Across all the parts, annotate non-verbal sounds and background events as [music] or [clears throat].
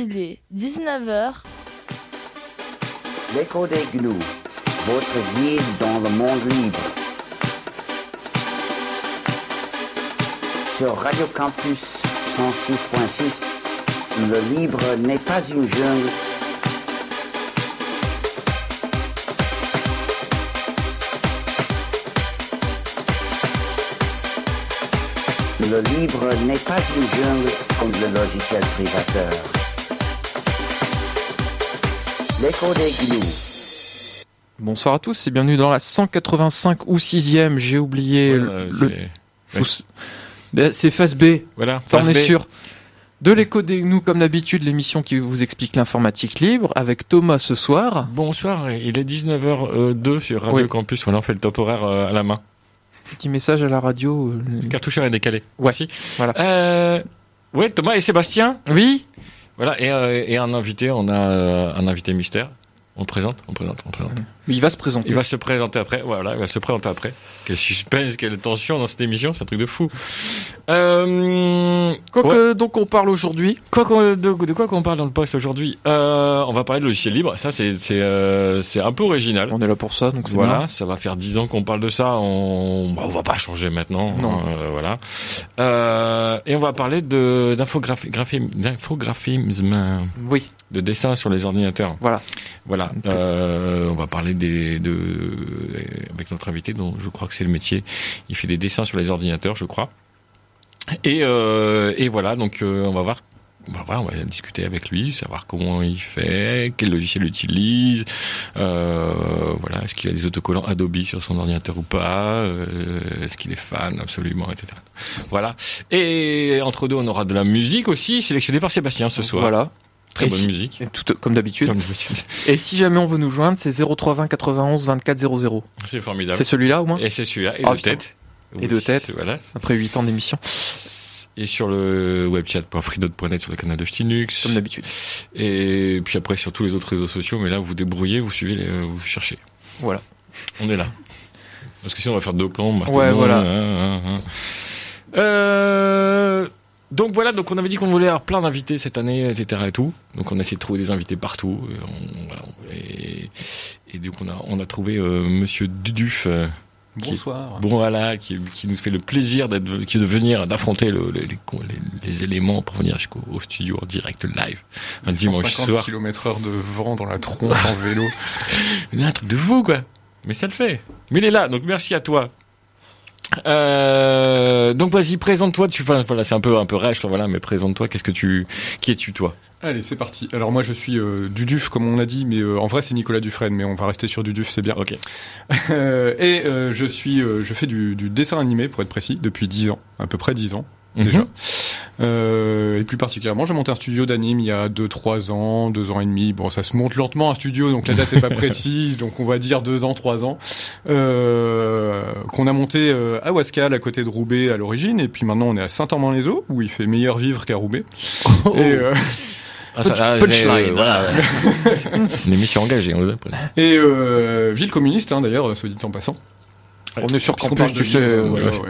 Il est 19h. L'écho des gnous, votre guide dans le monde libre. Sur Radio Campus 106.6, le libre n'est pas une jungle. Le libre n'est pas une jungle comme le logiciel privateur. L'écho des gnous. Bonsoir à tous et bienvenue dans la 185 ou 6ème, j'ai oublié Ouais, le... euh, le- c'est- C'est phase B, Voilà, ça on est B. sûr. De l'écho des nous comme d'habitude, l'émission qui vous explique l'informatique libre avec Thomas ce soir. Bonsoir, il est 19h02 sur Radio Oui. Campus. Voilà, on fait le top horaire euh, à la main. Petit message à la radio. euh, Le cartoucheur est décalé. Ouais, Merci. voilà. Euh, ouais, Thomas et Sébastien. Oui Voilà, et, euh, et un invité, on a euh, un invité mystère. On le présente, on le présente, on le présente. Mais il va se présenter. Il va se présenter après. Voilà, il va se présenter après. Quel suspense, quelle tension dans cette émission, c'est un truc de fou. Euh, Quoique, donc on parle aujourd'hui. Quoi qu'on- de, de quoi qu'on parle dans le poste aujourd'hui? Euh, On va parler de logiciel libre. Ça, c'est c'est euh, un peu original. On est là pour ça, donc Voilà, bien. ça va faire dix ans qu'on parle de ça. On, bah, on va pas changer maintenant. Non. euh, voilà. Euh, et on va parler de d'infographisme, Oui, de dessin sur les ordinateurs. voilà. Voilà. Euh, on va parler de avec notre invité, dont je crois que c'est le métier. Il fait des dessins sur les ordinateurs, je crois. Et euh, voilà. Donc euh, on va voir. On va discuter avec lui, savoir comment il fait, quel logiciel il utilise, euh, voilà, est-ce qu'il a des autocollants Adobe sur son ordinateur ou pas, euh, est-ce qu'il est fan absolument, etc. Voilà. Et entre deux, on aura de la musique aussi, sélectionnée par Sébastien ce soir. Voilà. Très Et bonne si- musique. Tout, comme d'habitude. Et si jamais on veut nous joindre, c'est 0320 91 24 00. C'est formidable. C'est celui-là au moins Et c'est celui-là, et Ah, de putain. tête. Et de tête. Voilà. Après 8 ans d'émission, Et sur le webchat.freedot.net sur le canal de Ch'tinux. comme d'habitude. Et puis après sur tous les autres réseaux sociaux, mais là vous débrouillez, vous suivez, les- euh, vous cherchez. Voilà. On est là. Parce que sinon on va faire deux plans. Mastodon, Ouais, voilà. hein, hein, hein. Euh, donc voilà, donc on avait dit qu'on voulait avoir plein d'invités cette année, etc. et tout. Donc on a essayé de trouver des invités partout. Et, on- voilà, on- et, et donc on a, on a trouvé euh, Monsieur Duduf. euh, qui- Bonsoir. Bon voilà, qui, qui nous fait le plaisir d'être, qui de venir, d'affronter le- le- les, les- éléments pour venir jusqu'au au studio en direct live un dimanche 150 soir. km heure de vent dans la tronche en vélo. [laughs] Un truc de fou quoi. Mais ça le fait. Mais il est là, donc merci à toi. Euh, donc vas-y, présente-toi. Tu, enfin, voilà, c'est un peu un peu rêche, voilà, mais présente-toi. Qu'est-ce que tu, qui es-tu toi? Allez, c'est parti. Alors moi je suis euh, Duduf comme on l'a dit, mais euh, en vrai c'est Nicolas Dufresne, mais on va rester sur Duduf, c'est bien. Ok. [laughs] Et euh, je suis, euh, je fais du, du dessin animé pour être précis depuis 10 ans, à peu près 10 ans déjà. Mhm. Euh, et plus particulièrement, j'ai monté un studio d'anime il y a 2-3 ans, 2 ans et demi. Bon, ça se monte lentement un studio, donc la date est pas [laughs] précise, donc on va dire 2 ans, 3 ans. Euh, qu'on a monté euh, à Wascal, à côté de Roubaix à l'origine, et puis maintenant on est à Saint-Amand-les-Eaux, où il fait meilleur vivre qu'à Roubaix. [laughs] Et, euh, Ah, ça- punchline. c'est- voilà, ouais. [laughs] Une émission engagée. On le et euh, ville communiste, hein, d'ailleurs, soit dit en passant. On est sur campus, tu sais. ville, voilà. ouais, ouais.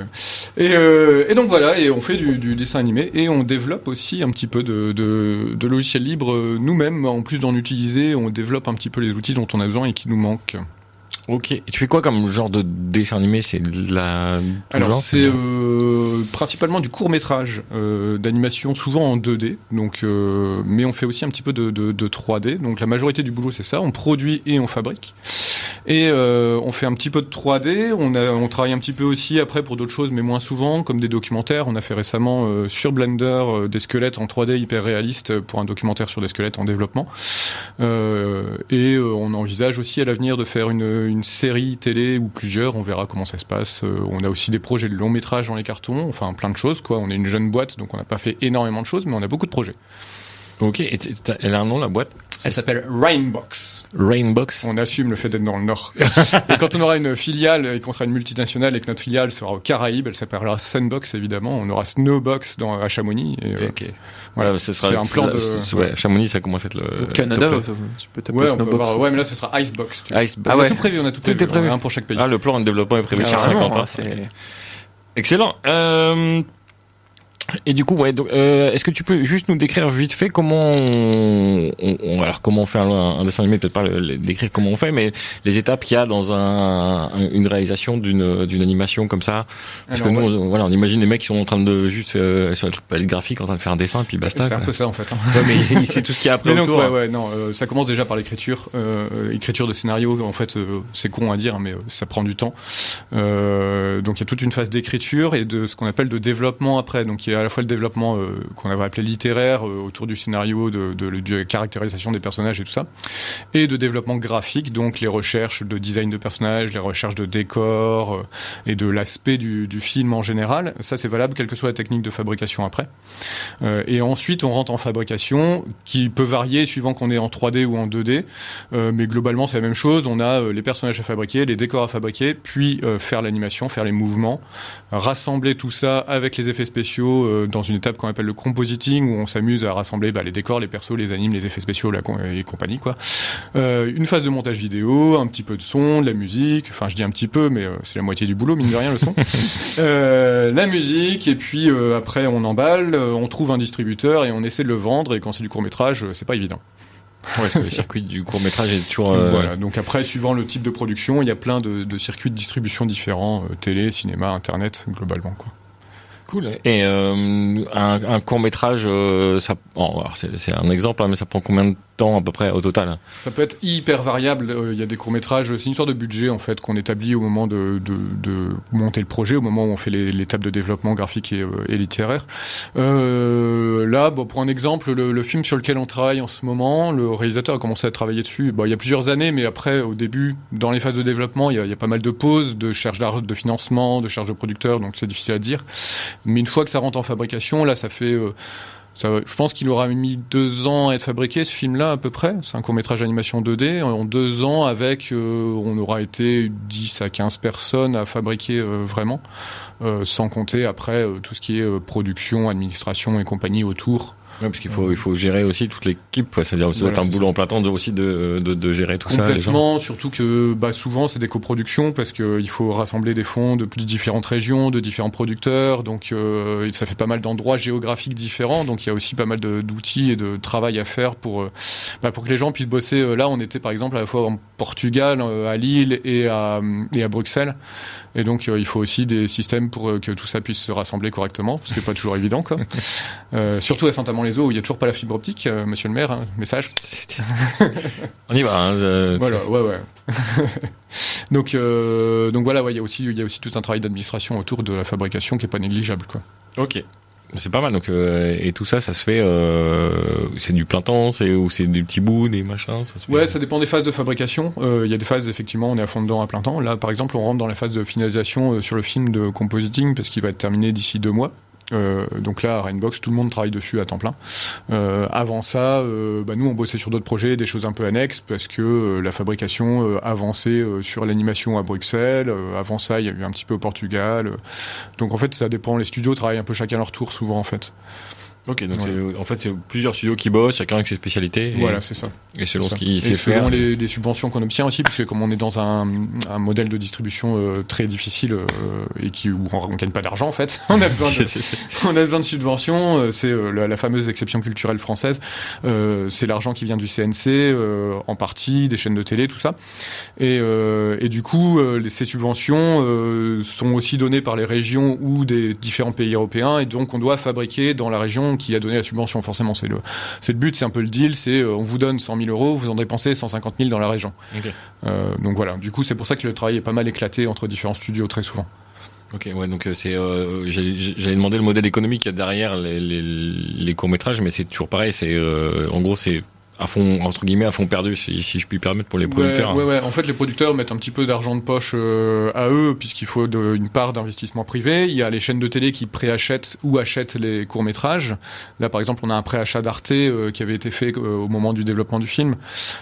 Et, euh, et donc voilà, et on fait du, du dessin animé et on développe aussi un petit peu de, de, de logiciels libres euh, nous-mêmes. En plus d'en utiliser, on développe un petit peu les outils dont on a besoin et qui nous manquent. Ok. Et tu fais quoi comme genre de dessin animé? C'est de la. Alors c'est euh, principalement du court métrage euh, d'animation, souvent en 2D. Donc, euh, mais on fait aussi un petit peu de, de, de 3D. Donc la majorité du boulot c'est ça. On produit et on fabrique. Et euh, on fait un petit peu de 3D. On, a, on travaille un petit peu aussi après pour d'autres choses, mais moins souvent, comme des documentaires. On a fait récemment euh, sur Blender euh, des squelettes en 3D hyper réalistes pour un documentaire sur des squelettes en développement. Euh, et euh, on envisage aussi à l'avenir de faire une, une série télé ou plusieurs. On verra comment ça se passe. Euh, on a aussi des projets de long métrage dans les cartons. Enfin, plein de choses. Quoi. On est une jeune boîte, donc on n'a pas fait énormément de choses, mais on a beaucoup de projets. Ok. Et elle a un nom la boîte Elle s'appelle Rainbox. Rainbox. On assume le fait d'être dans le Nord. [laughs] et quand on aura une filiale et qu'on sera une multinationale et que notre filiale sera aux Caraïbes, elle s'appellera Sunbox évidemment. On aura Snowbox dans, à Chamonix. Et, euh, Ok. Voilà, ce sera c'est un plan de- ouais, Chamonix, ça commence à être le. Au Canada, euh, tu peux taper ouais, on peut Snowbox. avoir- ouais, mais là ce sera Icebox. tu vois. Ice- Ah on a ouais. tout prévu, on a tout, Tout prévu. est prévu. Un pour chaque pays. Ah, le plan de développement est prévu sur Carrément, 50 ans. hein, c'est- Excellent. Euh, Et du coup, ouais, donc, euh, est-ce que tu peux juste nous décrire vite fait comment on, on- alors comment on fait un, un dessin animé, peut-être pas le- le- décrire comment on fait, mais les étapes qu'il y a dans un, un- une réalisation d'une d'une animation comme ça? Parce Alors, que nous, ouais. on, voilà, on imagine les mecs qui sont en train de juste euh, sur la palette graphique en train de faire un dessin et puis basta. C'est un peu ça en fait. hein. Ouais, mais c'est tout ce qu'il y a après Mais donc, autour. ouais, ouais, non, euh, ça commence déjà par l'écriture, euh, écriture de scénario. En fait, euh, c'est con à dire, mais euh, ça prend du temps. Euh, donc, il y a toute une phase d'écriture et de ce qu'on appelle de développement après. Donc, il y a à la fois le développement euh, qu'on avait appelé littéraire euh, autour du scénario, de, de, de la caractérisation des personnages et tout ça, et de développement graphique, donc les recherches de design de personnages, les recherches de décors euh, et de l'aspect du, du film en général. Ça, c'est valable quelle que soit la technique de fabrication après. Et ensuite, on rentre en fabrication qui peut varier suivant qu'on est en 3D ou en 2D. Euh, mais globalement, c'est la même chose. On a les personnages à fabriquer, les décors à fabriquer, puis faire l'animation, faire les mouvements, rassembler tout ça avec les effets spéciaux euh, dans une étape qu'on appelle le compositing, où on s'amuse à rassembler bah, les décors, les persos, les animes, les effets spéciaux la et compagnie. Quoi. Euh, une phase de montage vidéo, un petit peu de son, de la musique. Enfin, je dis un petit peu, mais euh, c'est la moitié du boulot, mine de rien, le son. [laughs] Euh, la musique, et puis après, on emballe, on trouve un distributeur et on essaie de le vendre. Et quand c'est du court métrage, c'est pas évident. Ouais, parce que le circuit du court métrage est toujours. Donc, euh, Voilà. Donc après, suivant le type de production, il y a plein de, de circuits de distribution différents, euh, télé, cinéma, internet, globalement. Quoi. Cool. Et euh, un, court métrage, ça, bon, c'est un exemple, hein, mais ça prend combien de à peu près au total Ça peut être hyper variable. Euh, Il y a des courts-métrages, c'est une histoire de budget en fait qu'on établit au moment de, de, de monter le projet, au moment où on fait l'étape de développement graphique et, euh, et littéraire. Euh, là, bon, pour un exemple, le, le film sur lequel on travaille en ce moment, le réalisateur a commencé à travailler dessus bon, il y a plusieurs années, mais après, au début, dans les phases de développement, il y a, il y a pas mal de pauses, de charges de financement, de charges de producteur, donc c'est difficile à dire. Mais une fois que ça rentre en fabrication, là, ça fait... euh, je pense qu'il aura mis deux ans à être fabriqué, ce film-là, à peu près. C'est un court-métrage d'animation 2D. En deux ans, avec, euh, on aura été 10 à 15 personnes à fabriquer euh, vraiment. Euh, sans compter après tout ce qui est production, administration et compagnie autour. Ouais, parce qu'il faut, il faut gérer aussi toute l'équipe. C'est-à-dire, ça doit Voilà, être un boulot en plein temps de, aussi de, de, de gérer tout ça. Complètement, surtout que bah, souvent c'est des coproductions parce qu'il faut rassembler des fonds de plus de différentes régions, de différents producteurs, donc euh, ça fait pas mal d'endroits géographiques différents, donc il y a aussi pas mal d'outils et de travail à faire pour, euh, bah, pour que les gens puissent bosser. Euh, Là, on était par exemple à la fois en Portugal, euh, à Lille et à, et à Bruxelles, et donc euh, il faut aussi des systèmes pour euh, que tout ça puisse se rassembler correctement, ce qui n'est pas toujours évident. Quoi. [laughs] Euh, surtout à Où il n'y a toujours pas la fibre optique, euh, monsieur le maire, hein, message. On y va. hein, euh, Voilà, ouais, ouais. [laughs] donc, euh, donc voilà, ouais, il y a aussi, y a aussi tout un travail d'administration autour de la fabrication qui est pas négligeable, quoi. Ok. C'est pas mal. Donc, euh, et tout ça, ça se fait. Euh, c'est du plein temps, c'est ou c'est des petits bouts, des machins. Ça se fait... Ouais, ça dépend des phases de fabrication. Euh, Il y a des phases, effectivement, on est à fond dedans à plein temps. Là, par exemple, on rentre dans la phase de finalisation sur le film de compositing parce qu'il va être terminé d'ici deux mois. Euh, donc là, à Rainbox, tout le monde travaille dessus à temps plein. Euh, avant ça, euh, bah, nous, on bossait sur d'autres projets, des choses un peu annexes, parce que euh, la fabrication avançait sur l'animation à Bruxelles. Avant ça, il y a eu un petit peu au Portugal. Donc en fait, ça dépend. Les studios travaillent un peu chacun leur tour, souvent, en fait. Ok. Donc, Ouais. en fait, c'est plusieurs studios qui bossent, chacun avec ses spécialités. Et, Voilà, c'est ça. Et selon C'est ce ça. qu'il sait selon faire. les, les subventions qu'on obtient aussi, puisque comme on est dans un, un modèle de distribution euh, très difficile euh, et qui, où on ne gagne pas d'argent en fait, [laughs] on a besoin de, [laughs] on a besoin de subventions. euh, C'est la, la fameuse exception culturelle française. C'est l'argent qui vient du CNC, en partie, des chaînes de télé, tout ça. Et, et du coup, les- ces subventions sont aussi données par les régions ou des différents pays européens, et donc on doit fabriquer dans la région qui a donné la subvention. Forcément, c'est le, c'est le but, c'est un peu le deal. C'est euh, on vous donne 100 000 euros, vous en dépensez 150 000 dans la région. Euh, donc voilà. Du coup, c'est pour ça que le travail est pas mal éclaté entre différents studios très souvent. Ok, ouais, donc euh, c'est, euh, j'allais j'allais demander le modèle économique qu'il y a derrière les, les, les courts métrages, mais c'est toujours pareil. C'est, euh, en gros, c'est à fond entre guillemets à fond perdu, si, si je puis permettre pour les producteurs. hein. Ouais, ouais, ouais. En fait, les producteurs mettent un petit peu d'argent de poche euh, à eux, puisqu'il faut de- une part d'investissement privé. Il y a les chaînes de télé qui préachètent ou achètent les courts métrages. Là, par exemple, on a un préachat d'Arte euh, qui avait été fait euh, au moment du développement du film.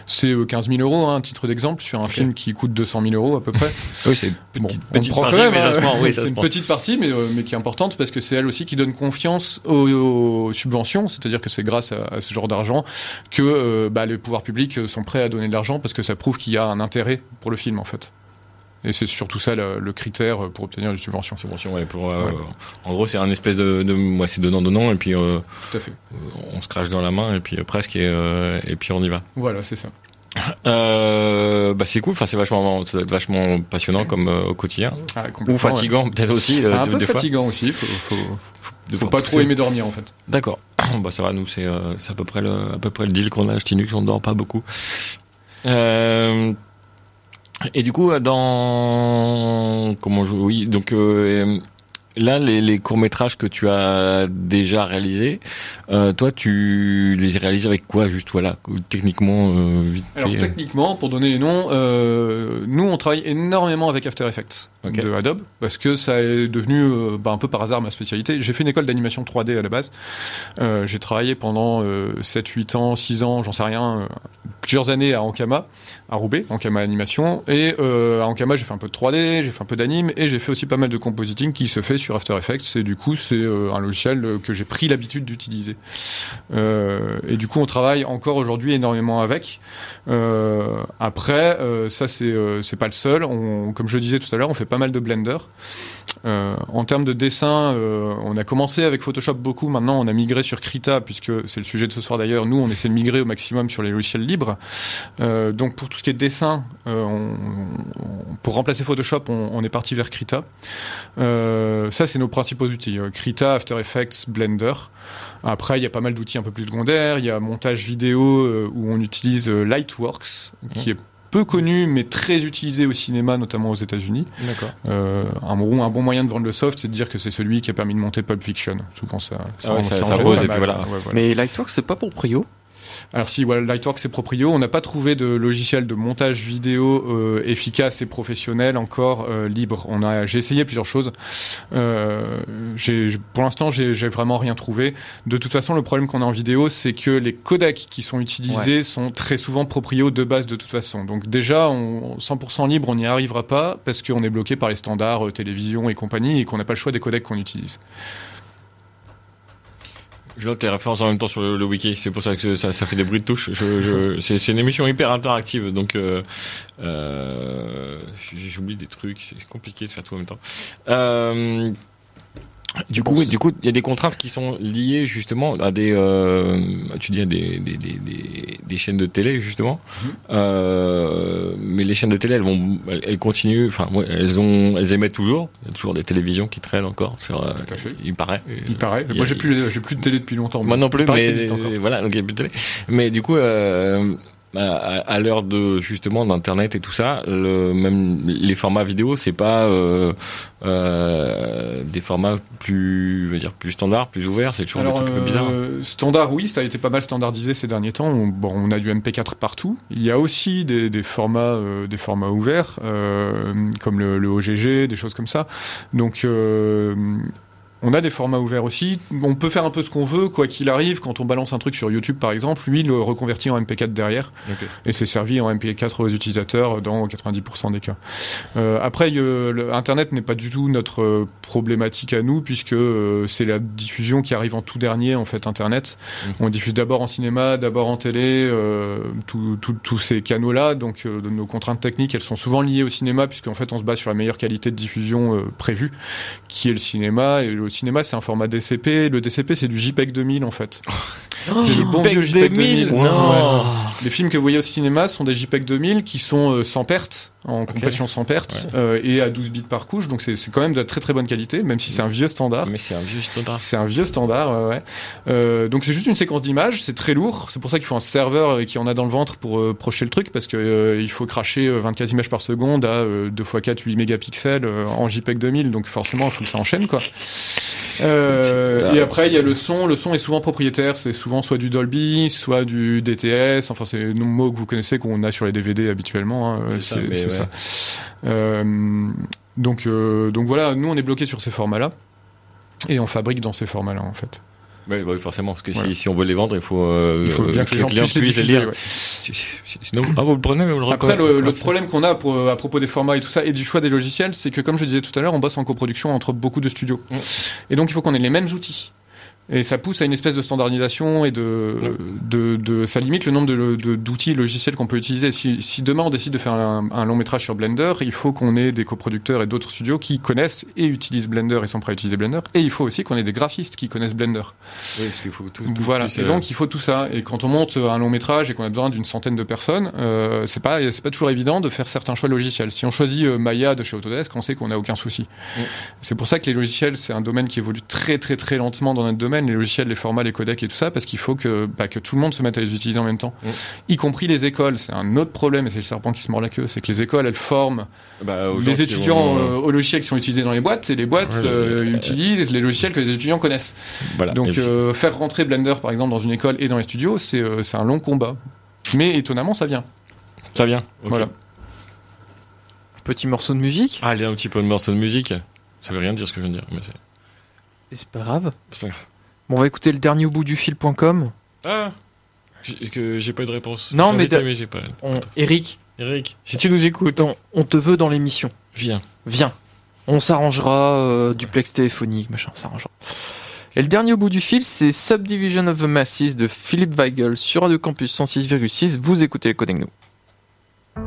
C'est euh, 15 000 euros, hein, titre d'exemple, sur un film qui coûte 200 000 euros à peu près. [laughs] Oui, c'est une Bon, petite, on petite partie, même, mais ça hein. se prend. Oui, [laughs] ça c'est se une prend. petite partie, mais, euh, mais qui est importante parce que c'est elle aussi qui donne confiance aux, aux subventions. C'est-à-dire que c'est grâce à, à ce genre d'argent que euh, bah, les pouvoirs publics sont prêts à donner de l'argent parce que ça prouve qu'il y a un intérêt pour le film en fait. Et c'est surtout ça le, le critère pour obtenir une subvention. Subvention, ouais, pour, euh, Ouais. En gros, c'est un espèce de, de moi, c'est donnant donnant, et puis euh, Tout à fait. on se crache dans la main, et puis euh, presque, et, euh, et puis on y va. Voilà, c'est ça. [laughs] Euh, bah c'est cool, enfin c'est vachement, vachement passionnant comme euh, au quotidien, Ah, ou fatigant peut-être aussi. euh, un des- peu des fois. fatigant aussi. Faut, faut, Faut pas trop aimer dormir en fait. D'accord. [clears throat] bah ça va, nous c'est euh, c'est à peu près le à peu près le deal qu'on a chez Linux, on ne dort pas beaucoup. Euh, et du coup, dans comment je oui, donc euh, là les, les courts métrages que tu as déjà réalisés, euh, toi tu les réalises avec quoi juste voilà techniquement euh, vite Alors fait, euh, techniquement, pour donner les noms, euh, nous on travaille énormément avec After Effects Ok. de Adobe parce que ça est devenu euh, bah, un peu par hasard ma spécialité. J'ai fait une école d'animation 3D à la base. Euh, j'ai travaillé pendant euh, 7, 8 ans, 6 ans, j'en sais rien, plusieurs années à Ankama, à Roubaix, Ankama Animation. Et euh, à j'ai fait un peu de 3D, j'ai fait un peu d'anime et j'ai fait aussi pas mal de compositing qui se fait sur After Effects. Et du coup, c'est euh, un logiciel euh, que j'ai pris l'habitude d'utiliser. Euh, et du coup, on travaille encore aujourd'hui énormément avec. Euh, après, euh, ça c'est c'est pas le seul. On, comme je le disais tout à l'heure, on fait pas mal de Blender. Euh, en termes de dessin, euh, on a commencé avec Photoshop beaucoup. Maintenant, on a migré sur Krita puisque c'est le sujet de ce soir d'ailleurs. Nous, on essaie de migrer au maximum sur les logiciels libres. Euh, donc, pour tout ce qui est dessin, on- on- pour remplacer Photoshop, on, on est parti vers Krita. Ça, c'est nos principaux outils. Krita, After Effects, Blender. Après, il y a pas mal d'outils un peu plus secondaires. Il y a montage vidéo où on utilise Lightworks, qui est peu connu mais très utilisé au cinéma, notamment aux États-Unis. D'accord. Euh, un, bon, un bon moyen de vendre le soft, c'est de dire que c'est celui qui a permis de monter Pulp Fiction. Ça, Ah ouais, ça- ça gêne pose, pas et puis mal. voilà. Ouais, voilà. Mais Lightworks, c'est pas pour Prio. Alors si voilà, Lightworks c'est proprio, on n'a pas trouvé de logiciel de montage vidéo euh, efficace et professionnel encore euh, libre. On a, j'ai essayé plusieurs choses. Euh, pour l'instant, j'ai, j'ai vraiment rien trouvé. De toute façon, le problème qu'on a en vidéo, c'est que les codecs qui sont utilisés sont très souvent proprio de base de toute façon. Donc déjà, on, 100% libre, on n'y arrivera pas parce qu'on est bloqué par les standards euh, télévision et compagnie et qu'on n'a pas le choix des codecs qu'on utilise. Je note les références en même temps sur le, wiki, c'est pour ça que ça, fait des bruits de touche. Je, je, c'est, c'est une émission hyper interactive, donc euh, euh, j'oublie des trucs, c'est compliqué de faire tout en même temps. Euh, du coup, oui, du coup, il y a des contraintes qui sont liées justement à des, euh, tu dis à des, des, des, des, chaînes de télé justement. Mhm. Euh, mais les chaînes de télé, elles vont, elles, elles continuent, enfin, ouais, elles ont, elles émettent toujours. Il y a toujours des télévisions qui traînent encore. Sur, euh, Tout à fait. Il paraît. Il paraît. Moi, j'ai plus, j'ai plus de télé depuis longtemps. moi mais non plus, mais encore. voilà, donc il y a plus de télé. Mais du coup, euh, à, à l'heure de justement d'internet et tout ça, le, même les formats vidéo, c'est pas euh, euh, des formats plus, je veux dire, plus standards, plus ouverts. C'est toujours Alors, des trucs peu bizarres. euh, standard, oui, ça a été pas mal standardisé ces derniers temps. On, bon, on a du MP4 partout. Il y a aussi des, des formats, euh, des formats ouverts, euh, comme le, le OGG, des choses comme ça. Donc, euh, on a des formats ouverts aussi. On peut faire un peu ce qu'on veut, quoi qu'il arrive. Quand on balance un truc sur YouTube, par exemple, lui, il le reconvertit en MP4 derrière. Et c'est servi en MP4 aux utilisateurs dans 90% des cas. Euh, après, euh, Internet n'est pas du tout notre euh, problématique à nous, puisque c'est la diffusion qui arrive en tout dernier, en fait, Internet. Mhm. On diffuse d'abord en cinéma, d'abord en télé, tous ces canaux-là. Donc, nos contraintes techniques, elles sont souvent liées au cinéma, puisqu'en fait, on se base sur la meilleure qualité de diffusion prévue, qui est le cinéma. Et le cinéma, c'est un format DCP. Le DCP, c'est du JPEG 2000, en fait. [laughs] C'est le bon vieux JPEG 2000. Non. Ouais. Les films que vous voyez au cinéma sont des JPEG 2000 qui sont euh, sans perte, en compression sans perte, euh, et à 12 bits par couche, donc c'est c'est quand même de très très bonne qualité, même si c'est un vieux standard. Mais c'est un vieux standard. C'est un vieux standard, ouais, ouais. Euh, donc c'est juste une séquence d'images, c'est très lourd, c'est pour ça qu'il faut un serveur qui en a dans le ventre pour euh, projeter le truc, parce que euh, il faut cracher euh, 24 images par seconde à euh, 2x4 8 mégapixels euh, en JPEG 2000, donc forcément il faut que ça enchaîne quoi. Euh, et après il y a le son, le son est souvent propriétaire, c'est souvent soit du Dolby, soit du DTS, enfin c'est nos mots que vous connaissez qu'on a sur les DVD habituellement, hein, C'est ouais. ça. Euh, donc, euh, donc voilà, nous on est bloqué sur ces formats-là. Et on fabrique dans ces formats-là en fait. Oui, oui, forcément, parce que Voilà. si, si on veut les vendre, il faut, euh, Il faut bien que les gens puissent les lire. ouais. Sinon, ah, vous le prenez, vous le Après, le, l'autre problème qu'on a pour, euh, à propos des formats et tout ça, et du choix des logiciels, c'est que comme je disais tout à l'heure, on bosse en coproduction entre beaucoup de studios. Mm. Et donc il faut qu'on ait les mêmes outils. Et ça pousse à une espèce de standardisation et de, de, de ça limite le nombre d'outils logiciels qu'on peut utiliser. Si, si demain on décide de faire un, un long métrage sur Blender, il faut qu'on ait des coproducteurs et d'autres studios qui connaissent et utilisent Blender et sont prêts à utiliser Blender. Et il faut aussi qu'on ait des graphistes qui connaissent Blender. Oui, parce qu'il faut tout. tout Voilà. Et euh, donc il faut tout ça. Et quand on monte un long métrage et qu'on a besoin d'une centaine de personnes, euh, c'est pas c'est pas toujours évident de faire certains choix logiciels. Si on choisit euh, Maya de chez Autodesk, on sait qu'on n'a aucun souci. Mm. C'est pour ça que les logiciels c'est un domaine qui évolue très très très lentement dans notre domaine. Les logiciels, les formats, les codecs et tout ça, parce qu'il faut que bah, que tout le monde se mette à les utiliser en même temps, Mm. y compris les écoles. C'est un autre problème et c'est le serpent qui se mord la queue. C'est que les écoles elles forment bah, les étudiants vont, euh, aux logiciels qui sont utilisés dans les boîtes et les boîtes Ouais, euh, euh, utilisent les logiciels que les étudiants connaissent. Voilà. Donc puis- euh, faire rentrer Blender par exemple dans une école et dans les studios, c'est euh, un long combat. Mais étonnamment, ça vient. ça vient. Voilà. Petit morceau de musique? Ah, allez, un petit peu de morceau de musique. Ça veut rien dire ce que je viens de dire, mais c'est c'est pas grave. c'est pas grave. Bon, on va écouter le dernier au bout du fil.com. Ah j'ai- que j'ai pas eu de réponse. Non, mais de- j'ai pas. On... Eric, Eric, si tu nous écoutes, on, on te veut dans l'émission. viens. Viens. On s'arrangera, euh, duplex téléphonique, machin, on s'arrangera. Et le dernier au bout du fil, c'est Subdivision of the Masses de Philippe Weigel sur Radio Campus 106,6. Vous écoutez les Coding Nous.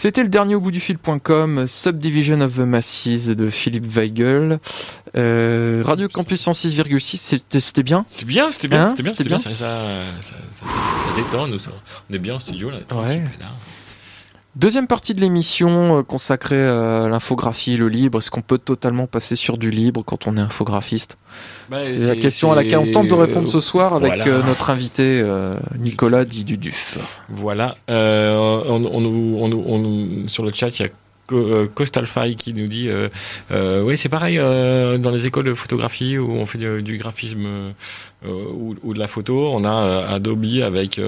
C'était le dernier au bout du fil.com, Subdivision of the Masses de Philippe Weigel. Euh, Radio Campus 106,6, c'était, c'était bien? C'est bien, c'était bien, Hein? c'était bien, C'était bien. bien? Ça, ça, ça, ça, ça détend, nous, on est bien en studio là. Ouais. super, là. Deuxième partie de l'émission euh, consacrée à l'infographie et le libre. Est-ce qu'on peut totalement passer sur du libre quand on est infographiste Bah, C'est la question à laquelle on tente de répondre ce soir avec euh, notre invité euh, Nicolas dit Duduf. Voilà. Euh, on, on, nous- on, nous- on nous- sur le chat, il y a Euh, Costalfy qui nous dit euh, euh, oui c'est pareil euh, dans les écoles de photographie où on fait du, graphisme euh, ou, ou de la photo on a Adobe avec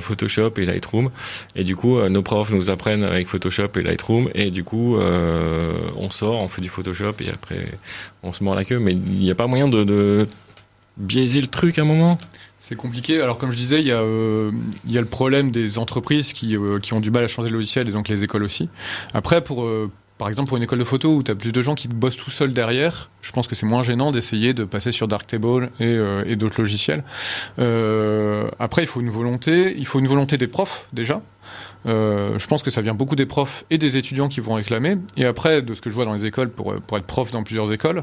Photoshop et Lightroom. Et du coup nos profs nous apprennent avec Photoshop et Lightroom. Et du coup on sort on fait du Photoshop et après on se mord la queue. Mais il n'y a pas moyen de, de biaiser le truc à un moment? C'est compliqué. Alors, comme je disais, il y a, euh, le problème des entreprises qui, euh, qui ont du mal à changer le logiciel et donc les écoles aussi. Après, pour, euh, par exemple, pour une école de photo où tu as plus de gens qui bossent tout seuls derrière, je pense que c'est moins gênant d'essayer de passer sur Darktable et, et d'autres logiciels. Après, il faut une volonté. Il faut une volonté des profs, déjà. Euh, je pense que ça vient beaucoup des profs et des étudiants qui vont réclamer. Et après, de ce que je vois dans les écoles, pour, pour être prof dans plusieurs écoles,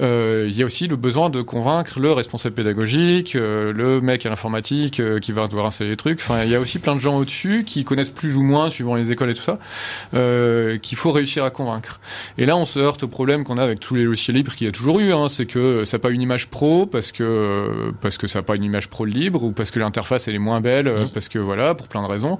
euh, il y a aussi le besoin de convaincre le responsable pédagogique, euh, le mec à l'informatique euh, qui va devoir installer les trucs. Enfin, il y a aussi plein de gens au-dessus qui connaissent plus ou moins, suivant les écoles et tout ça, euh, qu'il faut réussir à convaincre. Et là, on se heurte au problème qu'on a avec tous les logiciels libres qu'il y a toujours eu. Hein, c'est que ça n'a pas une image pro parce que parce que ça n'a pas une image pro libre ou parce que l'interface elle est moins belle, euh, Mhm. parce que voilà, pour plein de raisons.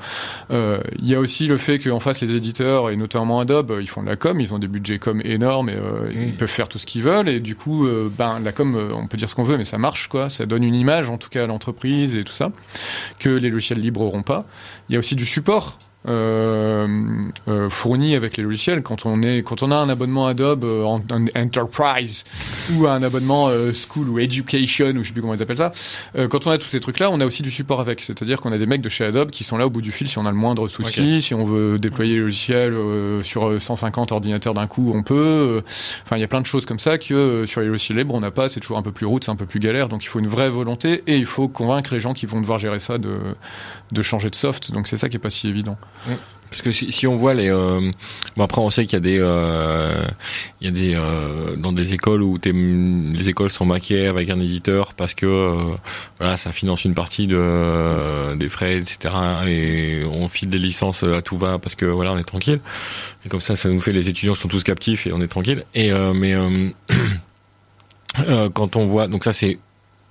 Euh, Il y a aussi le fait qu'en face, les éditeurs, et notamment Adobe, euh, ils font de la com, ils ont des budgets com énormes et euh, ils peuvent faire tout ce qu'ils veulent. Et du coup, euh, ben, la com, euh, on peut dire ce qu'on veut, mais ça marche, quoi. Ça donne une image, en tout cas, à l'entreprise et tout ça, que les logiciels libres auront pas. Il y a aussi du support. Euh, euh, fourni avec les logiciels. Quand on est quand on a un abonnement Adobe euh, en, en Enterprise ou un abonnement School ou Education ou je sais plus comment ils appellent ça quand on a tous ces trucs là on a aussi du support avec. C'est-à-dire qu'on a des mecs de chez Adobe qui sont là au bout du fil si on a le moindre souci. Si on veut déployer le logiciel sur euh, 150 ordinateurs d'un coup on peut enfin il y a plein de choses comme ça que sur les logiciels libres on n'a pas. C'est toujours un peu plus route c'est un peu plus galère. Donc il faut une vraie volonté et il faut convaincre les gens qui vont devoir gérer ça de de changer de soft. Donc c'est ça qui est pas si évident Parce que si, on voit les, euh, bon après on sait qu'il y a des, euh, il y a des euh, dans des écoles où les écoles sont maquées avec un éditeur parce que voilà ça finance une partie de des frais etc et on file des licences à tout va parce que voilà on est tranquille. Et comme ça ça nous fait les étudiants sont tous captifs et on est tranquille. Et mais [clears throat] quand on voit donc ça c'est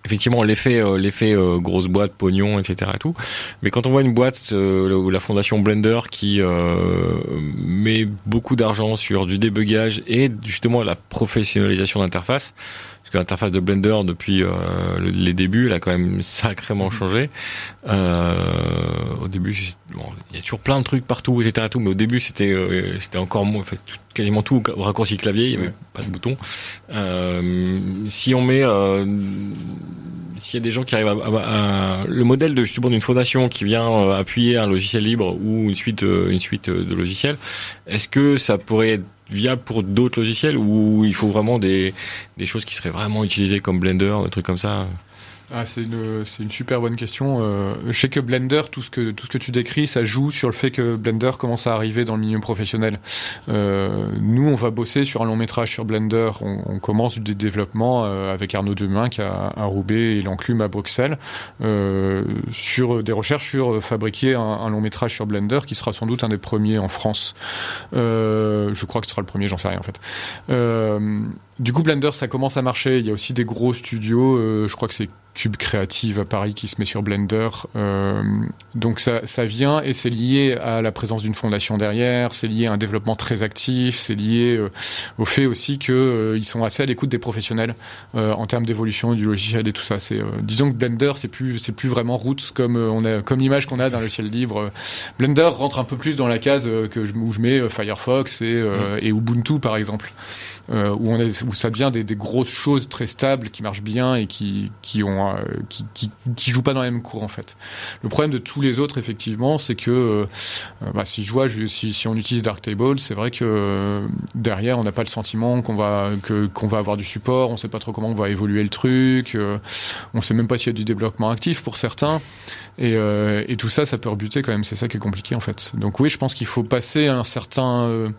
effectivement l'effet euh, l'effet euh, grosse boîte pognon etc et tout. Mais quand on voit une boîte euh, la fondation Blender qui euh, met beaucoup d'argent sur du débugage et justement la professionnalisation d'interface que l'interface de Blender depuis euh, le- les débuts elle a quand même sacrément changé. Euh, au début bon, il y a toujours plein de trucs partout etc et tout mais au début c'était euh, c'était encore moins en fait, tout- quasiment tout au raccourci clavier il y avait Ouais. pas de bouton. Si on met s'il y a des gens qui arrivent à, à- à- le modèle de justement d'une fondation qui vient appuyer un logiciel libre ou une suite une suite de logiciels, est-ce que ça pourrait être viable pour d'autres logiciels ou il faut vraiment des des choses qui seraient vraiment utilisées comme Blender, des trucs comme ça? Ah, c'est une, super bonne question. Euh, je sais que Blender, tout ce que, tout ce que tu décris, ça joue sur le fait que Blender commence à arriver dans le milieu professionnel. Euh, nous, on va bosser sur un long métrage sur Blender. On, commence des développements euh, avec Arnaud Deminck à, à Roubaix et l'Enclume à Bruxelles sur des recherches sur fabriquer un, long métrage sur Blender qui sera sans doute un des premiers en France. Je crois que ce sera le premier, j'en sais rien en fait. Du coup, Blender, ça commence à marcher. Il y a aussi des gros studios. euh, je crois que c'est Cube Creative à Paris qui se met sur Blender. Euh, donc ça, ça vient et c'est lié à la présence d'une fondation derrière. C'est lié à un développement très actif. C'est lié euh, au fait aussi que euh, ils sont assez à l'écoute des professionnels en termes d'évolution du logiciel et tout ça. C'est disons que Blender, c'est plus c'est plus vraiment roots comme on a comme l'image qu'on a d'un logiciel libre. Blender rentre un peu plus dans la case que je, où je mets Firefox et, euh, et Ubuntu par exemple, où on où ça devient des, grosses choses très stables qui marchent bien et qui qui ont euh, qui, qui, qui jouent pas dans la même cour en fait. Le problème de tous les autres effectivement, c'est que euh, bah, si je vois si, si on utilise Darktable, c'est vrai que euh, derrière on n'a pas le sentiment qu'on va qu'on va avoir du support, on sait pas trop comment on va évoluer le truc, on sait même pas s'il y a du développement actif pour certains. Et, et tout ça, ça peut rebuter quand même. C'est ça qui est compliqué en fait. Donc oui, je pense qu'il faut passer un certain,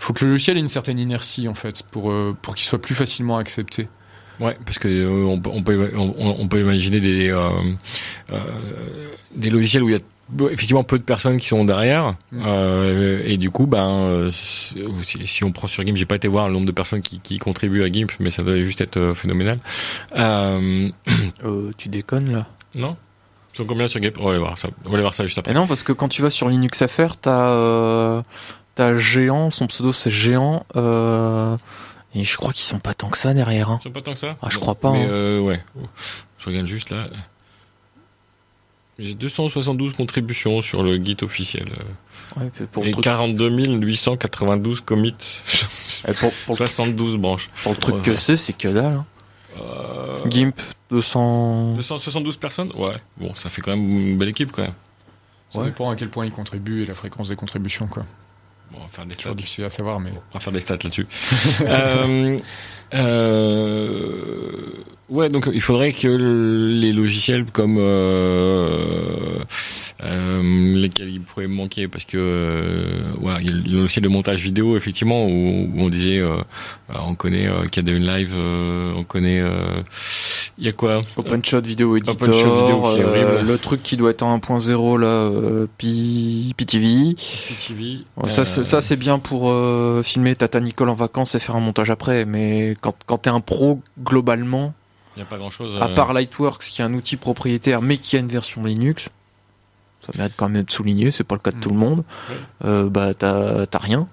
faut que le logiciel ait une certaine inertie en fait pour euh, pour qu'il soit plus facilement accepté. Ouais, parce que euh, on, peut- on peut on, on peut imaginer des euh, euh, des logiciels où il y a effectivement peu de personnes qui sont derrière Mm. euh, et du coup ben si, si on prend sur GIMP j'ai pas été voir le nombre de personnes qui, qui contribuent à GIMP mais ça doit juste être phénoménal. Euh, Euh, tu déconnes là? Non. Ils sont combien sur GIMP? On va aller voir ça. On va aller voir ça juste après. Et non, parce que quand tu vas sur Linux FR, t'as euh, t'as Géant, son pseudo c'est Géant, euh, et je crois qu'ils sont pas tant que ça derrière. Hein. ils sont pas tant que ça Ah, je crois pas, mais hein. euh, ouais je regarde juste là j'ai 272 contributions sur le Git officiel Ouais, puis pour, le et truc, 42 892 commits [laughs] et pour, pour le, 72 branches pour le truc Ouais. que c'est, c'est que dalle. Hein. Euh, Gimp 200. 272 personnes? Ouais, bon, ça fait quand même une belle équipe quand même. Ça Ouais. dépend à quel point ils contribuent et la fréquence des contributions quoi. Bon, on va faire des stats, toujours difficile à savoir mais. on va faire des stats là-dessus. [laughs] euh, euh, ouais, donc il faudrait que les logiciels comme euh, euh, lesquels il pourrait manquer parce que euh, ouais, il y a le logiciel de montage vidéo effectivement où, où on disait euh, on connaît euh, Live, euh, on connaît euh, il y a quoi OpenShot Video Editor, OpenShot Video qui est euh, le truc qui doit être en 1.0 là, euh, P- PTV. TV. Ouais, ça, c'est- ça c'est bien pour euh, filmer Tata Nicole en vacances et faire un montage après, mais quand, quand t'es un pro globalement, Il n'y a pas grand chose. à part Lightworks qui est un outil propriétaire mais qui a une version Linux, ça mérite quand même d'être souligné, c'est pas le cas de Mm. tout le monde, Ouais. euh, bah t'as rien,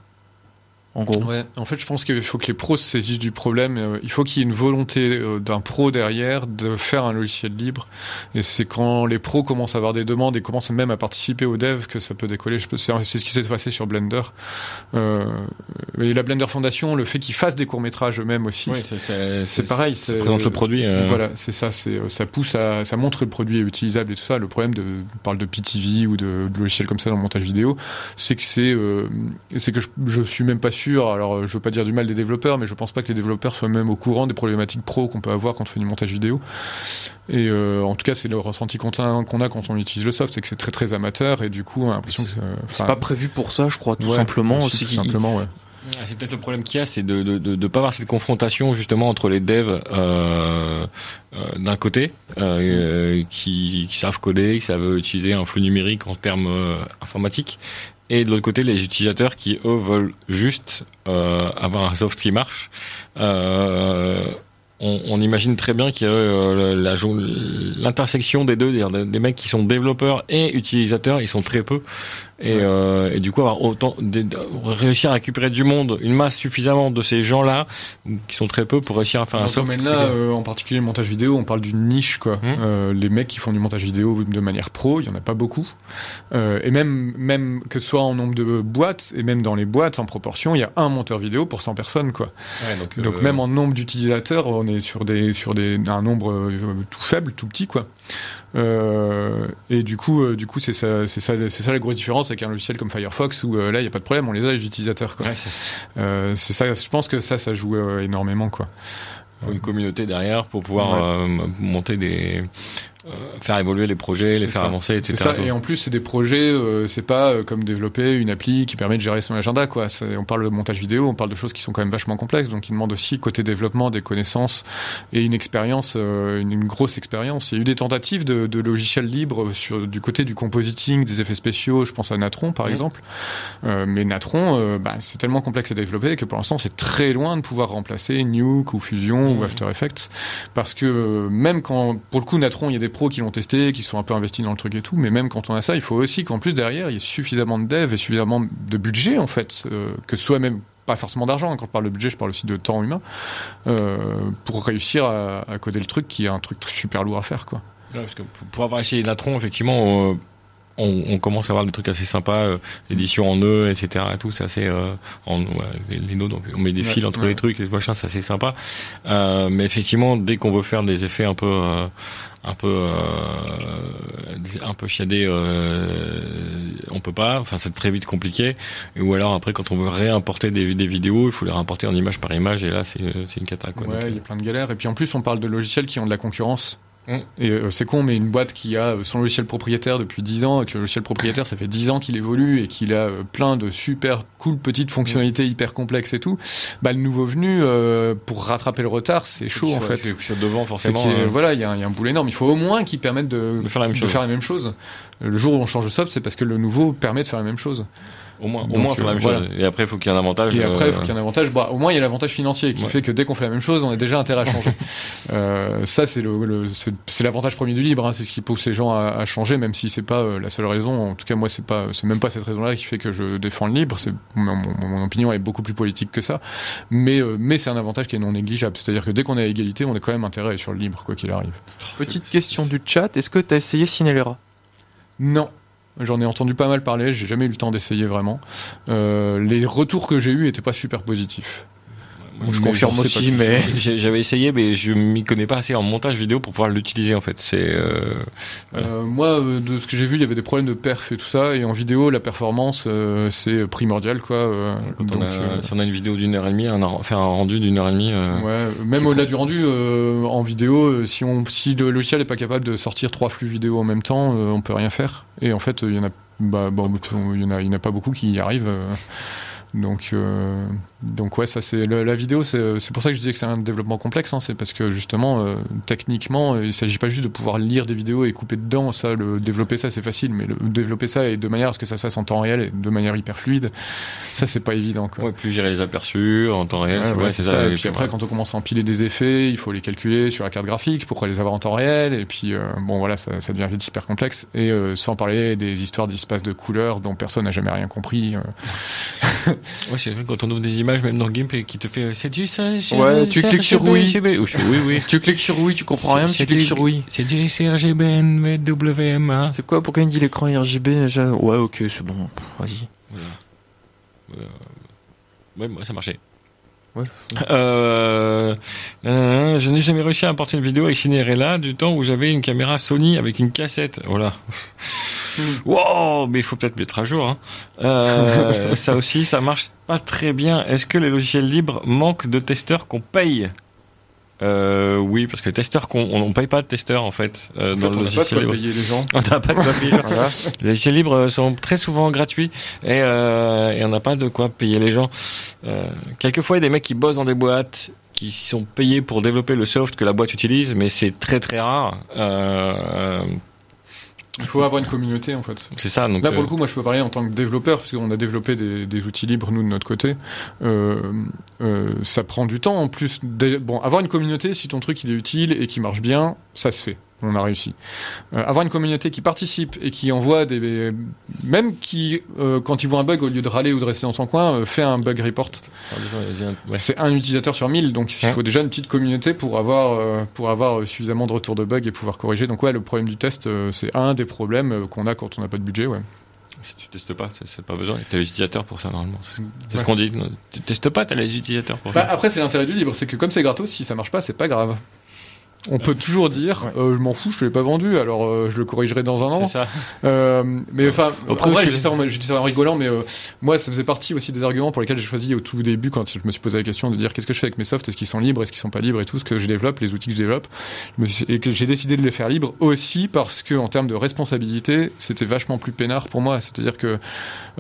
en gros. Ouais, en fait, je pense qu'il faut que les pros se saisissent du problème. euh, Il faut qu'il y ait une volonté euh, d'un pro derrière de faire un logiciel libre. Et c'est quand les pros commencent à avoir des demandes et commencent même à participer au dev que ça peut décoller. C'est ce qui s'est passé sur Blender. Euh, et la Blender Foundation, le fait qu'ils fassent des courts métrages eux-mêmes aussi. Oui, c'est, pareil, Ça présente le produit. euh, Voilà, c'est ça, ça pousse à ça montre que le produit est utilisable et tout ça. Le problème de on parle de PTV ou de, de logiciels comme ça dans le montage vidéo, c'est que c'est euh, c'est que je, je suis même pas sûr. Alors euh, je veux pas dire du mal des développeurs, mais je pense pas que les développeurs soient même au courant des problématiques pro qu'on peut avoir quand on fait du montage vidéo. Et euh, en tout cas, c'est le ressenti qu'on a, qu'on a quand on utilise le soft, c'est que c'est très très amateur et du coup on a l'impression que euh, C'est pas prévu pour ça, je crois, tout ouais, simplement. aussi, tout simplement, ouais. C'est peut-être le problème qu'il y a, c'est de de, de, de pas avoir cette confrontation justement entre les devs euh, euh, d'un côté euh, qui, qui savent coder, qui savent utiliser un flux numérique en termes euh, informatiques, et de l'autre côté les utilisateurs qui eux veulent juste euh, avoir un soft qui marche. Euh, on, on imagine très bien qu'il y a euh, l'intersection des deux, des mecs qui sont développeurs et utilisateurs, ils sont très peu. Et, euh, et du coup, avoir autant, de- réussir à récupérer du monde, une masse suffisamment de ces gens-là, qui sont très peu pour réussir à faire Dans un soft. domaine-là, euh, en particulier le montage vidéo, on parle d'une niche, quoi. Mhm. Euh, les mecs qui font du montage vidéo de manière pro, il y en a pas beaucoup. Et même, même que ce soit en nombre de boîtes, et même dans les boîtes, en proportion, il y a un monteur vidéo pour 100 personnes, quoi. Ouais, donc, Donc même en nombre d'utilisateurs, on est sur des, sur des, un nombre tout faible, tout petit, quoi. Euh, et du coup, euh, du coup, c'est ça, c'est ça, c'est ça la grosse différence avec un logiciel comme Firefox où euh, là, il y a pas de problème, on les a les utilisateurs, quoi. ouais, c'est- Euh, c'est ça, je pense que ça, ça joue euh, énormément, quoi. faut une communauté derrière pour pouvoir Ouais. euh, monter des, faire évoluer les projets, les faire ça. avancer, etc. C'est ça, et en plus c'est des projets, euh, c'est pas euh, comme développer une appli qui permet de gérer son agenda, quoi. On parle de montage vidéo, on parle de choses qui sont quand même vachement complexes, donc ils demandent aussi côté développement des connaissances et une expérience, euh, une, une grosse expérience. Il y a eu des tentatives de, de logiciels libres sur du côté du compositing, des effets spéciaux. Je pense à Natron par Mhm. exemple, Euh, mais Natron, euh, bah, c'est tellement complexe à développer que pour l'instant c'est très loin de pouvoir remplacer Nuke ou Fusion ou After Effects, parce que euh, même quand, pour le coup, Natron, il y a des pros qui l'ont testé, qui sont un peu investis dans le truc et tout, mais même quand on a ça, il faut aussi qu'en plus derrière, il y ait suffisamment de dev et suffisamment de budget, en fait, euh, que ce soit même pas forcément d'argent, quand je parle de budget, je parle aussi de temps humain, euh, pour réussir à, à coder le truc qui est un truc super lourd à faire, quoi. Ouais, parce que pour- avoir essayé Natron, effectivement, euh, on, on commence à avoir des trucs assez sympas, euh, l'édition en nœud, etc. Et tout, c'est assez euh, en ouais, les, nœuds, donc on met des Ouais, fils entre ouais. les trucs, les machins, c'est assez sympa. Euh, mais effectivement, dès qu'on veut faire des effets un peu un peu euh, un peu chiadés, euh, on peut pas. Enfin, c'est très vite compliqué. Ou alors après, quand on veut réimporter des, des vidéos, il faut les réimporter en image par image, et là, c'est c'est une cata. Quoi. Ouais, il y a plein de galères. Et puis en plus, on parle de logiciels qui ont de la concurrence. Mm. Et euh, c'est con, mais une boîte qui a euh, son logiciel propriétaire depuis 10 ans, et que le logiciel propriétaire, ça fait 10 ans qu'il évolue et qu'il a euh, plein de super cool petites fonctionnalités hyper complexes et tout, bah le nouveau venu, euh, pour rattraper le retard, c'est chaud en fait. Il sois devant, C'est forcément. qu'il y a- euh, voilà, il y, a un- il un boule énorme. Il faut au moins qu'ils permettent de, de faire la même de chose. faire la même chose. Le jour où on change de soft, c'est parce que le nouveau permet de faire la même chose. Au moins, au moins faire la euh, même voilà. chose. Et après, il faut qu'il y ait un avantage. Et après, il faut euh, qu'il y ait un avantage. Bah, au moins, il y a l'avantage financier qui Ouais. fait que dès qu'on fait la même chose, on a déjà intérêt à changer. [laughs] euh, ça, c'est le, le- c'est c'est l'avantage premier du libre. hein. C'est ce qui pousse les gens à, à changer, même si c'est pas euh, la seule raison. En tout cas, moi, c'est pas, c'est même pas cette raison-là qui fait que je défends le libre. C'est mon, mon- mon opinion est beaucoup plus politique que ça. Mais, euh, mais c'est un avantage qui est non négligeable. C'est-à-dire que dès qu'on est à égalité, on a quand même intérêt sur le libre, quoi qu'il arrive. Petite question du chat, est-ce que tu as essayé Cinelera? Non. J'en ai entendu pas mal parler, j'ai jamais eu le temps d'essayer vraiment. Euh, les retours que j'ai eus étaient pas super positifs. Moi, Je confirme aussi, mais... J'avais essayé, mais je m'y connais pas assez en montage vidéo pour pouvoir l'utiliser en fait. C'est euh, Voilà. Euh, moi, euh, de ce que j'ai vu, il y avait des problèmes de perf et tout ça. Et en vidéo, la performance, euh, c'est primordial, quoi. quand donc, on a, si on a une vidéo d'une heure et demie, faire un rendu d'une heure et demie. ouais, même au-delà du rendu, en vidéo, si, on, si le logiciel n'est pas capable de sortir trois flux vidéo en même temps, on peut rien faire. Et en fait, il y en a, bah, bon, il y en a, il y en a pas beaucoup qui y arrivent. donc, donc ouais, ça c'est la, la vidéo, c'est c'est pour ça que je disais que c'est un développement complexe. hein, c'est parce que justement, euh, techniquement, il s'agit pas juste de pouvoir lire des vidéos et couper dedans. Ça, le développer ça, c'est facile, mais le développer ça et de manière à ce que ça se fasse en temps réel et de manière hyper fluide, ça c'est pas évident. Quoi. Ouais, plus gérer les aperçus en temps réel. Ouais, c'est ouais, ça. ça. Et puis après, quand on commence à empiler des effets, il faut les calculer sur la carte graphique, pourquoi les avoir en temps réel. Et puis, euh, bon, voilà, ça, ça devient vite hyper complexe. Et euh, sans parler des histoires d'espace de couleurs dont personne n'a jamais rien compris. Ouais, c'est vrai, quand on ouvre des images, même dans GIMP, et qui te fait, euh, c'est du ça, Ouais, tu cliques sur oui. Oui, oui. [laughs] Tu cliques sur oui, tu comprends rien, mais tu cliques sur oui. C'est du CRGB, WMA. C'est quoi Pourquoi il dit l'écran RGB Ouais, ok, c'est bon, vas-y. Ouais, moi, ça marchait. Ouais. [laughs] Euh, euh, je n'ai jamais réussi à importer une vidéo avec Cinderella du temps où j'avais une caméra Sony avec une cassette. Voilà. [laughs] wow, mais il faut peut-être mettre à jour. Hein. Euh, [laughs] ça aussi, ça marche pas très bien. Est-ce que les logiciels libres manquent de testeurs qu'on paye? Euh, Oui, parce que les testeurs qu'on on, on paye pas de testeurs en fait euh, En dans fait, le on n'a pas de logiciel quoi libre. payer les gens. [laughs] On n'a pas de quoi payer les gens. Voilà. Les logiciels libres sont très souvent gratuits et, euh, et on n'a pas de quoi payer les gens. Euh, quelquefois, il y a des mecs qui bossent dans des boîtes qui sont payés pour développer le soft que la boîte utilise, mais c'est très très rare. Il faut avoir une communauté, en fait. c'est ça. Donc, Là, pour euh, le coup, moi, je peux parler en tant que développeur, parce qu'on a développé des, des outils libres, nous, de notre côté. Euh, euh, ça prend du temps, en plus. Bon, avoir une communauté, si ton truc, il est utile et qui marche bien, ça se fait. On a réussi. Euh, avoir une communauté qui participe et qui envoie des... Même qui, euh, quand il voit un bug, au lieu de râler ou de rester dans son coin, euh, fait un bug report. en disant, il y a un- ouais. C'est un utilisateur sur 1000, donc il faut déjà une petite communauté pour avoir, euh, pour avoir suffisamment de retours de bugs et pouvoir corriger. Donc ouais, le problème du test, euh, c'est un des problèmes qu'on a quand on n'a pas de budget. Ouais. Si tu testes pas, c'est- pas besoin. T'as les utilisateurs pour ça normalement. C'est Ouais. ce qu'on dit. Tu testes pas, t'as les utilisateurs pour Bah, ça. après, c'est l'intérêt du libre, c'est que comme c'est gratos, si ça marche pas, c'est pas grave. On peut toujours dire, Ouais. euh, je m'en fous, je te l'ai pas vendu, alors euh, je le corrigerai dans un an. C'est ça. Euh, mais enfin, en vrai, je dis ça, en- rigolant, mais euh, moi, ça faisait partie aussi des arguments pour lesquels j'ai choisi au tout début, quand je me suis posé la question de dire qu'est-ce que je fais avec mes softs, est-ce qu'ils sont libres, est-ce qu'ils sont pas libres? Et tout ce que je développe, les outils que je développe, et que j'ai décidé de les faire libres aussi parce que en termes de responsabilité, c'était vachement plus peinard pour moi. C'est-à-dire que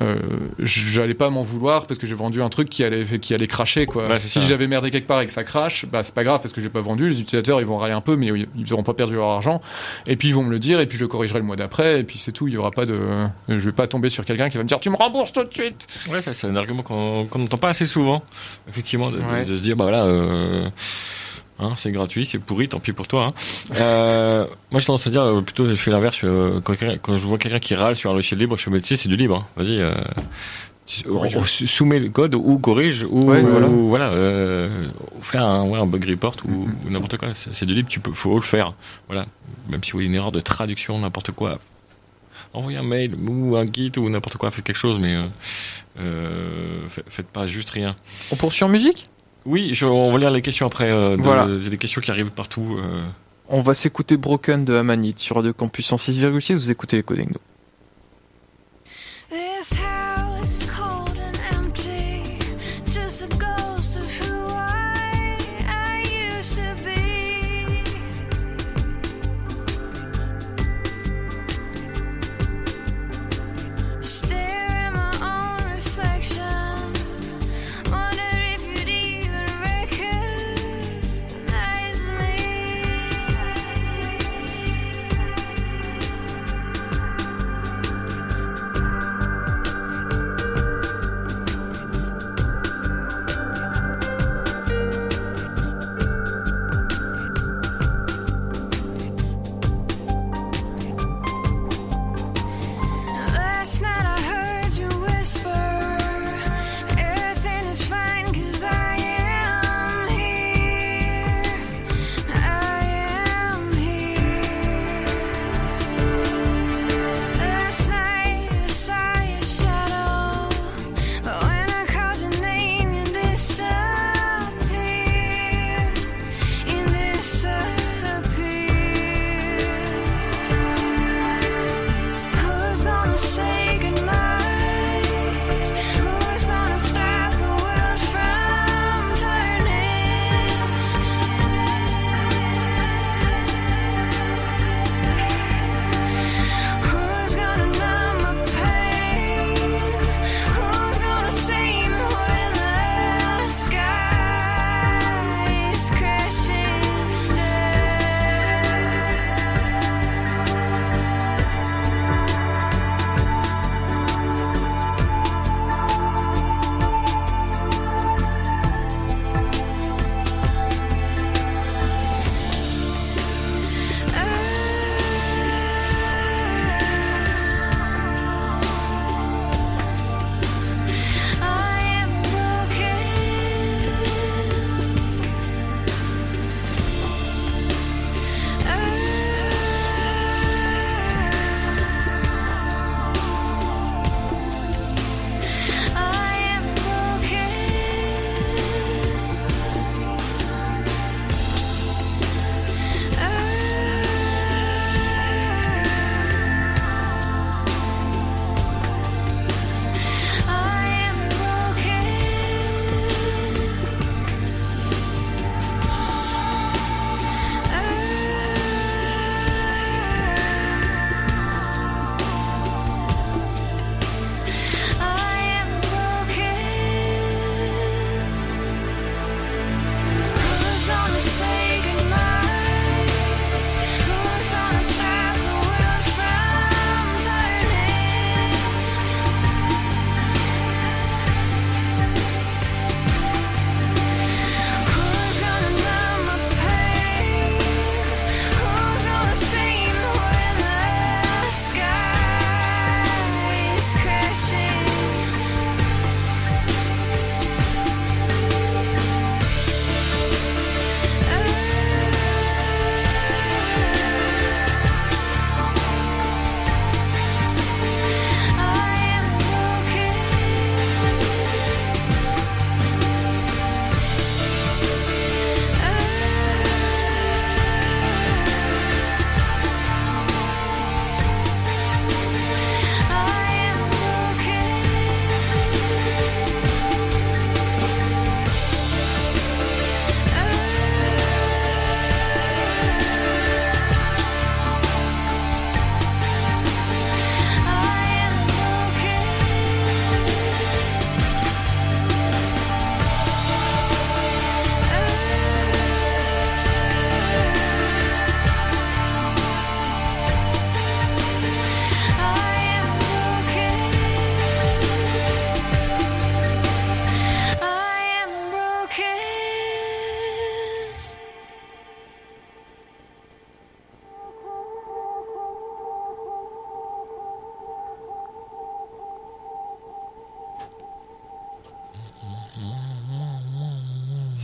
euh, j'allais pas m'en vouloir parce que j'ai vendu un truc qui allait qui allait cracher quoi. Si j'avais merdé quelque part et que ça crache, bah c'est pas grave parce que j'ai pas vendu. Les utilisateurs ils vont râler un peu, mais ils auront pas perdu leur argent. Et puis ils vont me le dire et puis je corrigerai le mois d'après et puis c'est tout. Il y aura pas de, je vais pas tomber sur quelqu'un qui va me dire tu me rembourses tout de suite. Ouais, ça c'est un argument qu'on qu'on n'entend pas assez souvent. Effectivement, de, de- Ouais. de se dire bah voilà. Euh, Hein, c'est gratuit, c'est pourri, tant pis pour toi. Hein. Euh, moi, j'ai tendance à dire euh, plutôt, je fais l'inverse. euh, quand, je vois quelqu'un qui râle sur un logiciel libre, je tu sais, c'est du libre. hein. Vas-y, euh. On- soumets le code ou corrige ou Ouais, ou- voilà. ou voilà, euh, ou faire un, ouais, un bug report ou, ou n'importe quoi. C'est du libre, tu peux, faut le faire. Voilà, même si vous avez une erreur de traduction, n'importe quoi. envoyez un mail ou un git ou n'importe quoi, faites quelque chose, mais euh, euh, fa- faites pas juste rien. On poursuit en musique? Oui, je, on va lire les questions après. euh, de- Voilà. C'est des questions qui arrivent partout. euh. On va s'écouter Broken de Amanite sur Radio Campus 106,6. Vous écoutez les Coding Nous. This house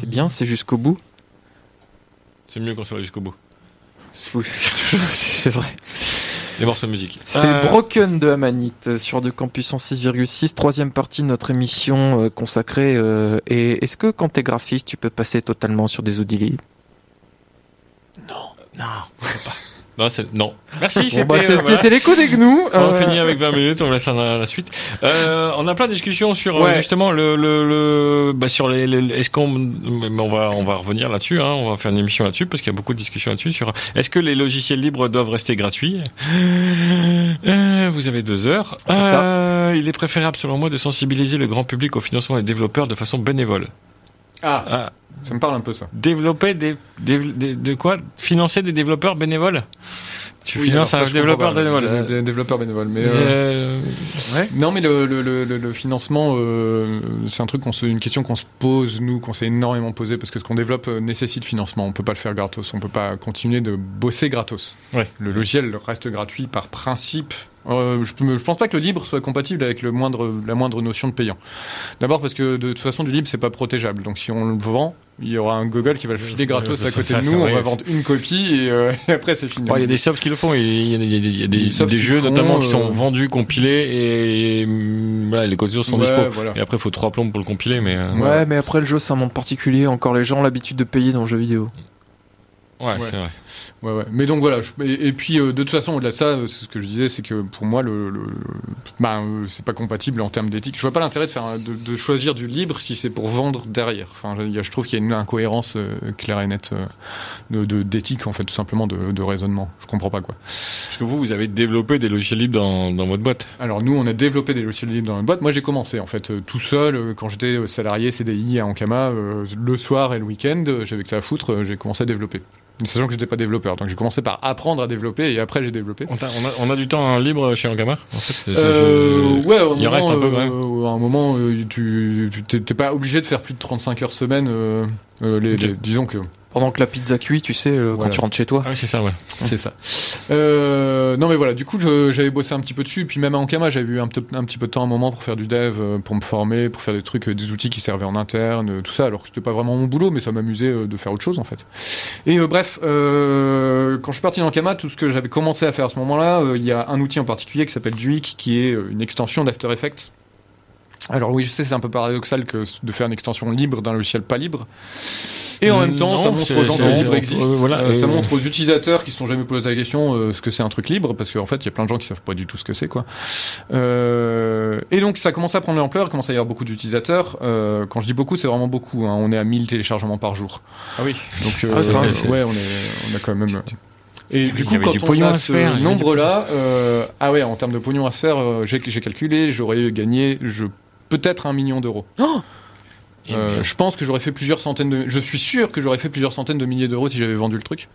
C'est bien, c'est jusqu'au bout. C'est mieux qu'on soit jusqu'au bout. [laughs] Oui, c'est vrai. Les morceaux de musique. C'était Euh, Broken de Amanite euh, sur de campus en 6,6, troisième partie de notre émission euh, consacrée. euh, et est-ce que quand t'es graphiste, tu peux passer totalement sur des outils libres Non, c'est- non. Merci, Bon, c'était bah, euh, voilà. C'était l'écho des gnous. On euh, finit avec 20 minutes, on laisse la, la suite. Euh, on a plein de discussions sur euh, Ouais. justement le, le, le bah sur les, les- est-ce qu'on mais on va on va revenir là-dessus hein, on va faire une émission là-dessus parce qu'il y a beaucoup de discussions là-dessus sur est-ce que les logiciels libres doivent rester gratuits? Euh, Vous avez deux heures. C'est ça. Il est préférable selon moi de sensibiliser le grand public au financement des développeurs de façon bénévole. Ah, Ah, ça me parle un peu ça. développer des, des, des- de quoi? Financer des développeurs bénévoles? Tu Oui, finances un développeur bénévole des- des développeurs bénévoles, mais. euh, Euh, Ouais. Non, mais le, le, le, financement, euh, c'est un truc qu'on se, une question qu'on se pose nous, qu'on s'est énormément posé parce que ce qu'on développe euh, nécessite financement. On peut pas le faire gratos. On peut pas continuer de bosser gratos. Ouais. Le logiciel reste gratuit par principe. Euh, je, pense pas que le libre soit compatible avec le moindre, la moindre notion de payant. D'abord parce que de toute façon, du libre c'est pas protégeable. Donc si on le vend, il y aura un Google qui va le filer gratos Ouais, à côté de nous. On va vendre une copie et, euh, [laughs] et après c'est fini. Ouais, il y a des softs qui le font. Il y a, il y a des, il y a des- Des softs des qui jeux font, notamment qui sont euh, vendus, compilés et, et, voilà, les codes sont Ouais, dispo. voilà. Et après, il faut trois plombes pour le compiler, mais euh, Ouais, mais après le jeu, c'est un monde particulier. Encore les gens ont l'habitude de payer dans le jeu vidéo. ouais, c'est vrai. Ouais, ouais. Mais donc voilà. je- et, et puis euh, de toute façon, au-delà de ça, euh, c'est ce que je disais, c'est que pour moi, le, le- bah, euh, c'est pas compatible en termes d'éthique. Je vois pas l'intérêt de faire de, de choisir du libre si c'est pour vendre derrière. Enfin, je, trouve qu'il y a une incohérence euh, claire et nette euh, de- de- d'éthique en fait, tout simplement de, raisonnement. Je comprends pas quoi. Parce que vous, vous avez développé des logiciels libres dans, dans votre boîte. Alors nous, on a développé des logiciels libres dans la boîte. Moi, j'ai commencé en fait tout seul quand j'étais salarié CDI à Ankama. le soir et le week-end, j'avais que ça à foutre. j'ai commencé à développer. Sachant que j'étais pas développer, donc j'ai commencé par apprendre à développer et après j'ai développé. On, t'a- on a, on a du temps libre chez Ankama en fait. Euh, je- ouais, il moment, reste un peu, quand même. euh, à un moment, euh, tu t'es pas obligé de faire plus de 35 heures semaine. les, Ok. les- disons que Pendant que la pizza cuit, tu sais, euh, quand tu rentres chez toi. Ah oui, c'est ça, ouais. c'est ça. Euh, non mais voilà, du coup j'avais bossé un petit peu dessus, et puis même à Ankama j'avais eu un, petit peu de temps à un moment pour faire du dev, euh, pour me former, pour faire des trucs, euh, des outils qui servaient en interne, tout ça, alors que c'était pas vraiment mon boulot, mais ça m'amusait de faire autre chose en fait. Et euh, bref, euh, quand je suis parti d'Ankama, tout ce que j'avais commencé à faire à ce moment-là, il y a un outil en particulier qui s'appelle Duik, qui est une extension d'After Effects. Alors oui, je sais, c'est un peu paradoxal que de faire une extension libre d'un logiciel pas libre. Et en même temps, Non, ça montre aux gens que le libre euh, existe. voilà, Euh, ça montre aux utilisateurs qui se sont jamais posé la question euh, ce que c'est un truc libre, parce qu'en fait, il y a plein de gens qui savent pas du tout ce que c'est, quoi. Euh, et donc, ça commence à prendre l'ampleur, il commence à y avoir beaucoup d'utilisateurs. Euh, quand je dis beaucoup, c'est vraiment beaucoup. hein. On est à 1000 téléchargements par jour. Ah oui. Donc, euh, Ah, c'est vrai, c'est- ouais, on, est, on a quand même. Et du coup, quand du on a ce nombre-là, euh, ah ouais, en termes de pognon à se faire, euh, j'ai calculé, j'aurais gagné, je peut-être un million d'euros. Et Euh, je pense que j'aurais fait plusieurs centaines de. Je suis sûr que j'aurais fait plusieurs centaines de milliers d'euros si j'avais vendu le truc,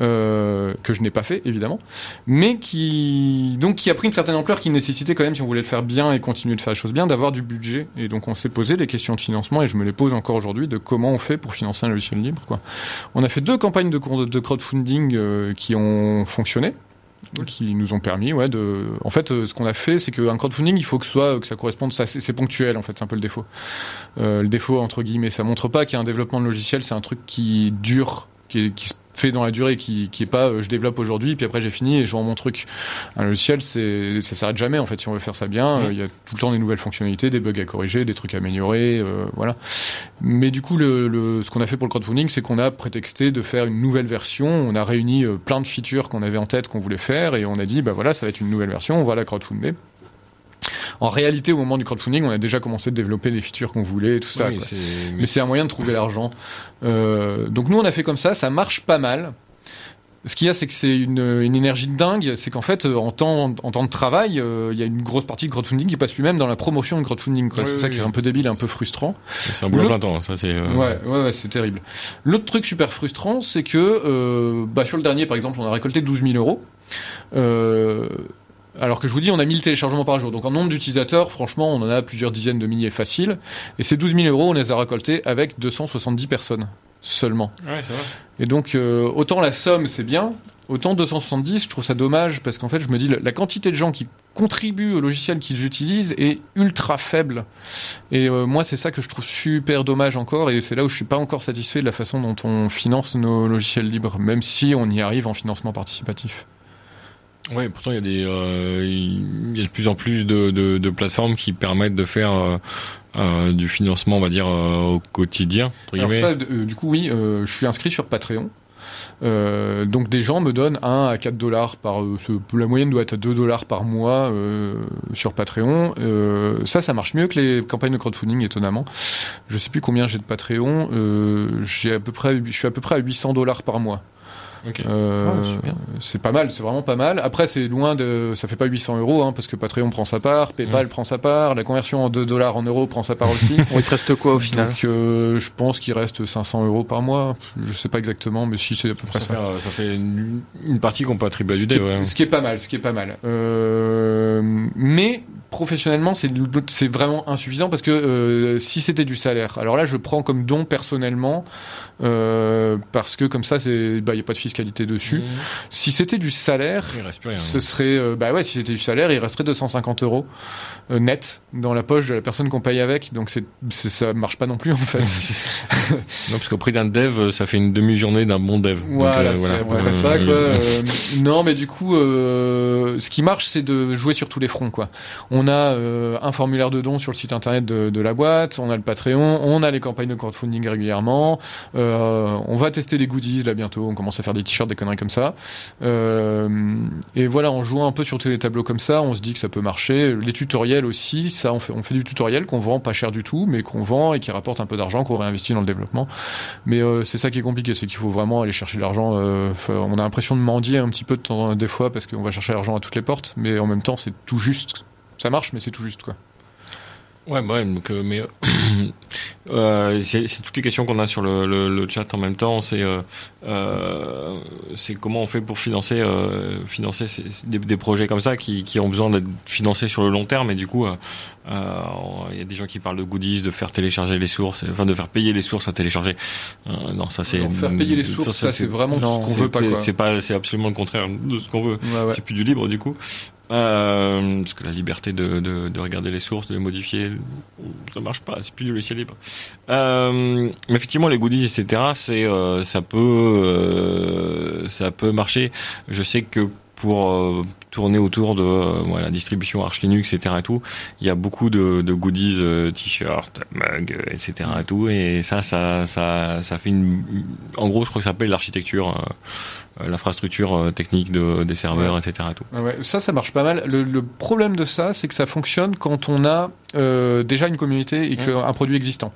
euh, que je n'ai pas fait évidemment, mais qui donc qui a pris une certaine ampleur, qui nécessitait quand même, si on voulait le faire bien et continuer de faire les choses bien, d'avoir du budget. Et donc on s'est posé des questions de financement et je me les pose encore aujourd'hui de comment on fait pour financer un logiciel libre. Quoi. On a fait deux campagnes de crowdfunding euh, qui ont fonctionné qui nous ont permis ouais de en fait euh, ce qu'on a fait c'est qu'un crowdfunding il faut que soit que ça corresponde c'est ponctuel en fait c'est un peu le défaut. Euh, le défaut entre guillemets ça montre pas qu'il y a un développement de logiciel c'est un truc qui dure qui, qui se fait dans la durée qui, qui est pas euh, je développe aujourd'hui puis après j'ai fini et je rends mon truc. Un logiciel c'est ça s'arrête jamais en fait si on veut faire ça bien euh, il y a tout le temps des nouvelles fonctionnalités des bugs à corriger des trucs à améliorer euh, voilà. Mais du coup le, le- ce qu'on a fait pour le crowdfunding c'est qu'on a prétexté de faire une nouvelle version. On a réuni euh, plein de features qu'on avait en tête qu'on voulait faire et on a dit bah voilà ça va être une nouvelle version on va la crowdfunder en réalité, au moment du crowdfunding, on a déjà commencé de développer les features qu'on voulait et tout ça. Oui, quoi. c'est- Mais c'est un moyen de trouver l'argent. Euh, donc nous, on a fait comme ça, ça marche pas mal. Ce qu'il y a, c'est que c'est une, une énergie de dingue. C'est qu'en fait, euh, en temps, en temps de travail, euh, il y a une grosse partie du crowdfunding qui passe lui-même dans la promotion du crowdfunding. Oui, c'est oui, ça qui est un peu débile, un peu frustrant. C'est un boulot Le- plein temps, ça c'est. euh, Ouais, ouais, ouais, c'est terrible. L'autre truc super frustrant, c'est que euh, bah, sur le dernier, par exemple, on a récolté 12 000 euros. Alors que je vous dis, on a 1000 téléchargements par jour. Donc en nombre d'utilisateurs, franchement, on en a plusieurs dizaines de milliers facile. Et ces 12 000 euros, on les a récoltés avec 270 personnes seulement. Ouais. Et donc, euh, autant la somme, c'est bien, autant 270, je trouve ça dommage, parce qu'en fait, je me dis, la, la quantité de gens qui contribuent au logiciel qu'ils utilisent est ultra faible. Et euh, moi, c'est ça que je trouve super dommage encore, et c'est là où je suis pas encore satisfait de la façon dont on finance nos logiciels libres, même si on y arrive en financement participatif. Ouais, pourtant il y a des, euh, il y a de plus en plus de, de, de plateformes qui permettent de faire euh, euh, du financement, on va dire au quotidien. Alors ça, du coup, oui, je suis inscrit sur Patreon. Donc des gens me donnent 1 à 4 dollars par... ce- la moyenne doit être à 2 dollars par mois sur Patreon. Ça, ça marche mieux que les campagnes de crowdfunding, étonnamment. Je sais plus combien j'ai de Patreon. J'ai à peu près, je suis à peu près à 800 dollars par mois. Euh, Ah, c'est pas mal, c'est vraiment pas mal. Après, c'est loin de, ça fait pas 800 euros, hein, parce que Patreon prend sa part, PayPal Mm. prend sa part, la conversion en 2 dollars en euros prend sa part aussi. [laughs] Il te reste quoi au final Donc, euh, je pense qu'il reste 500 euros par mois. Je sais pas exactement, mais si c'est à peu près Ça ça. fait, euh, ça fait une, une partie qu'on peut attribuer à Ce ouais. ce qui est pas mal, ce qui est pas mal. Euh, mais professionnellement, c'est vraiment insuffisant parce que euh, si c'était du salaire, alors là, je prends comme don personnellement euh, parce que comme ça, c'est bah il y a pas de fiscalité dessus. Mmh. Si c'était du salaire, Il reste plus rien. ce serait euh, bah ouais, si c'était du salaire, il resterait 250 euros net dans la poche de la personne qu'on paye avec. Donc c'est ça marche pas non plus en fait. [laughs] non, parce qu'au prix d'un dev, ça fait une demi-journée d'un bon dev. Donc, Voilà, euh, peu Euh, près ça, quoi. euh, Euh, non, mais du coup, euh, ce qui marche, c'est de jouer sur tous les fronts, quoi. On a euh, un formulaire de don sur le site internet de, de la boîte, on a le Patreon, on a les campagnes de crowdfunding régulièrement, euh, on va tester les goodies là bientôt, on commence à faire des t-shirts, des conneries comme ça. Euh, et voilà, en jouant un peu sur tous les tableaux comme ça, on se dit que ça peut marcher. Les tutoriels aussi, ça, on fait, on fait du tutoriel qu'on vend pas cher du tout, mais qu'on vend et qui rapporte un peu d'argent, qu'on réinvestit dans le développement. Mais euh, c'est ça qui est compliqué, c'est qu'il faut vraiment aller chercher l'argent. euh, on a l'impression de mendier un petit peu des fois parce qu'on va chercher l'argent à toutes les portes, mais en même temps c'est tout juste. Ça marche, mais c'est tout juste quoi. Ouais, bah ouais, donc, euh, mais euh, [clears throat] euh, c'est toutes les questions qu'on a sur le, le, le chat en même temps. C'est euh, euh, c'est comment on fait pour financer euh, financer ces- des, des projets comme ça qui, qui ont besoin d'être financés sur le long terme. Et du coup, il y a des gens qui parlent de goodies, de faire télécharger les sources, enfin de faire payer les sources à télécharger. Euh, non, ça c'est faire payer les sources, ça, c'est vraiment non, ce qu'on veut pas. C'est pas, c'est absolument le contraire de ce qu'on veut. Ouais, ouais. C'est plus du libre du coup. Euh, parce que la liberté de, de, de regarder les sources, de les modifier, ça marche pas. C'est plus du logiciel libre. Euh, mais effectivement, les goodies, etc. C'est, euh, ça peut, euh, ça peut marcher. Je sais que pour euh, tourner autour de euh, la distribution Arch Linux, etc. Et tout, il y a beaucoup de, de goodies, euh, t-shirts, mugs, etc. Et tout, et ça, ça, ça, ça fait une. En gros, je crois que ça s'appelle l'architecture, euh, l'infrastructure euh, technique de, des serveurs, etc. Et tout. Ah ouais, ça, ça marche pas mal. Le, le problème de ça, c'est que ça fonctionne quand on a euh, déjà une communauté et que, un produit existant.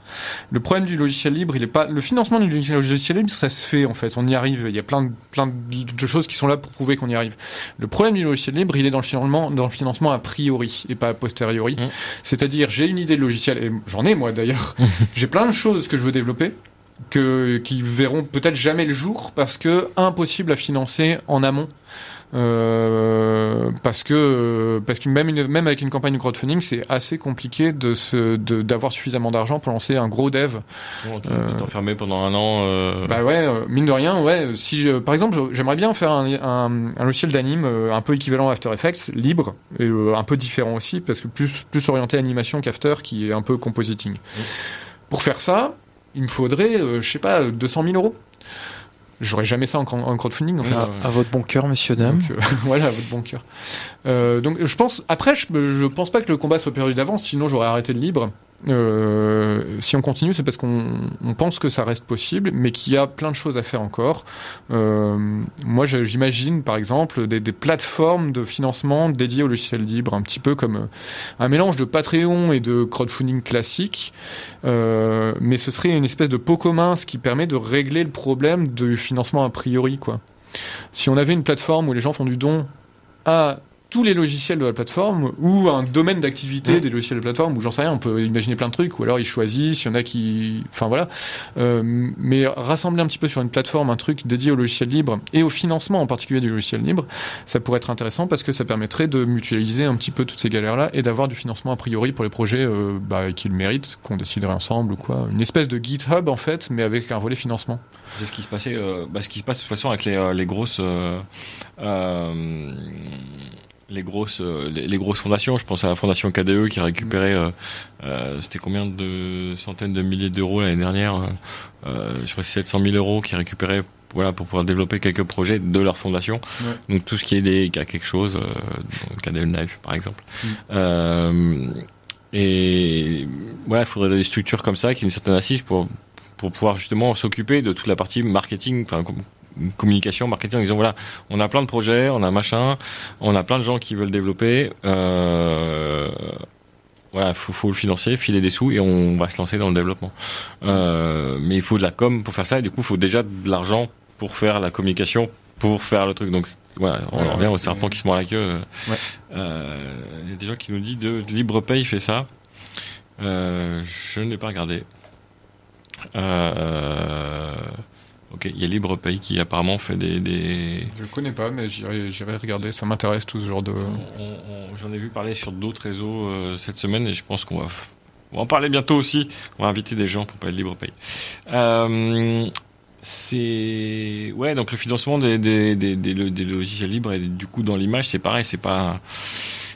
Le problème du logiciel libre, il est pas le financement du logiciel libre, ça se fait en fait. On y arrive. Il y a plein de, plein de choses qui sont là pour prouver qu'on y arrive. Le problème du logiciel libre, il est dans le financement, dans le financement a priori et pas a posteriori. C'est-à-dire, j'ai une idée de logiciel et j'en ai moi d'ailleurs. [laughs] j'ai plein de choses que je veux développer que qui verront peut-être jamais le jour parce que impossible à financer en amont. Euh, parce que parce que même une, même avec une campagne de crowdfunding c'est assez compliqué de se d'avoir suffisamment d'argent pour lancer un gros dev Bon, Euh, t'enfermer pendant un an. euh, bah ouais mine de rien ouais si je- par exemple j'aimerais bien faire un, un, un logiciel d'anime un peu équivalent à After Effects libre et un peu différent aussi parce que plus plus orienté animation qu'After qui est un peu compositing pour faire ça il me faudrait euh, je sais pas 200 000 euros j'aurais jamais ça en, en crowdfunding À votre bon cœur, monsieur, dame. donc, euh, [laughs] voilà, votre bon cœur. Euh, donc, je pense. Après, je, je pense pas que le combat soit perdu d'avance. Sinon, j'aurais arrêté le libre. Euh, si on continue, c'est parce qu'on on pense que ça reste possible, mais qu'il y a plein de choses à faire encore. Euh, moi, j'imagine, par exemple, des, plateformes de financement dédiées au logiciel libre, un petit peu comme euh, un mélange de Patreon et de crowdfunding classique. Mais ce serait une espèce de pot commun, ce qui permet de régler le problème du financement a priori, quoi. Si on avait une plateforme où les gens font du don à tous les logiciels de la plateforme ou un domaine d'activité Ouais. des logiciels de plateforme ou j'en sais rien, on peut imaginer plein de trucs ou alors ils choisissent, il y en a qui, enfin voilà. Euh, mais rassembler un petit peu sur une plateforme un truc dédié au logiciel libre et au financement en particulier du logiciel libre, ça pourrait être intéressant parce que ça permettrait de mutualiser un petit peu toutes ces galères là et d'avoir du financement a priori pour les projets euh, bah, qui le méritent, qu'on déciderait ensemble ou quoi. Une espèce de GitHub en fait, mais avec un volet financement. C'est ce qui se passait, euh, bah, ce qui se passe de toute façon avec les, euh, les grosses, euh, euh, les grosses, euh, les, les grosses fondations. Je pense à la fondation KDE qui a récupéré, euh, euh, c'était combien de centaines de milliers d'euros l'année dernière euh, Je crois que c'est 700 000 euros qui a récupéré voilà, pour pouvoir développer quelques projets de leur fondation. Ouais. Donc tout ce qui est des cas quelque chose, Cadel Knife par exemple. Mm. Et voilà, il faudrait des structures comme ça qui ont une certaine assise pour pour pouvoir justement s'occuper de toute la partie marketing, enfin communication, marketing, en disant voilà, on a plein de projets, on a machin, on a plein de gens qui veulent développer. Euh, voilà, faut, faut le financer, filer des sous et on va se lancer dans le développement. Euh, mais il faut de la com pour faire ça et du coup, il faut déjà de l'argent pour faire la communication, pour faire le truc. Donc voilà, on Ouais, en revient au serpent qui se mord la queue. Ouais. Euh, Il y a des gens qui nous disent de, LibrePay fait ça. Euh, je n'ai pas regardé. Euh, ok, il y a LibrePay qui apparemment fait des. des... Je connais pas, mais j'irai regarder. Ça m'intéresse tout ce genre de. J'en ai vu parler sur d'autres réseaux euh, cette semaine et je pense qu'on va, on va en parler bientôt aussi. On va inviter des gens pour parler de LibrePay. Euh, c'est ouais donc le financement des, des, des, des, lo- des logiciels libres et du coup dans l'image c'est pareil c'est pas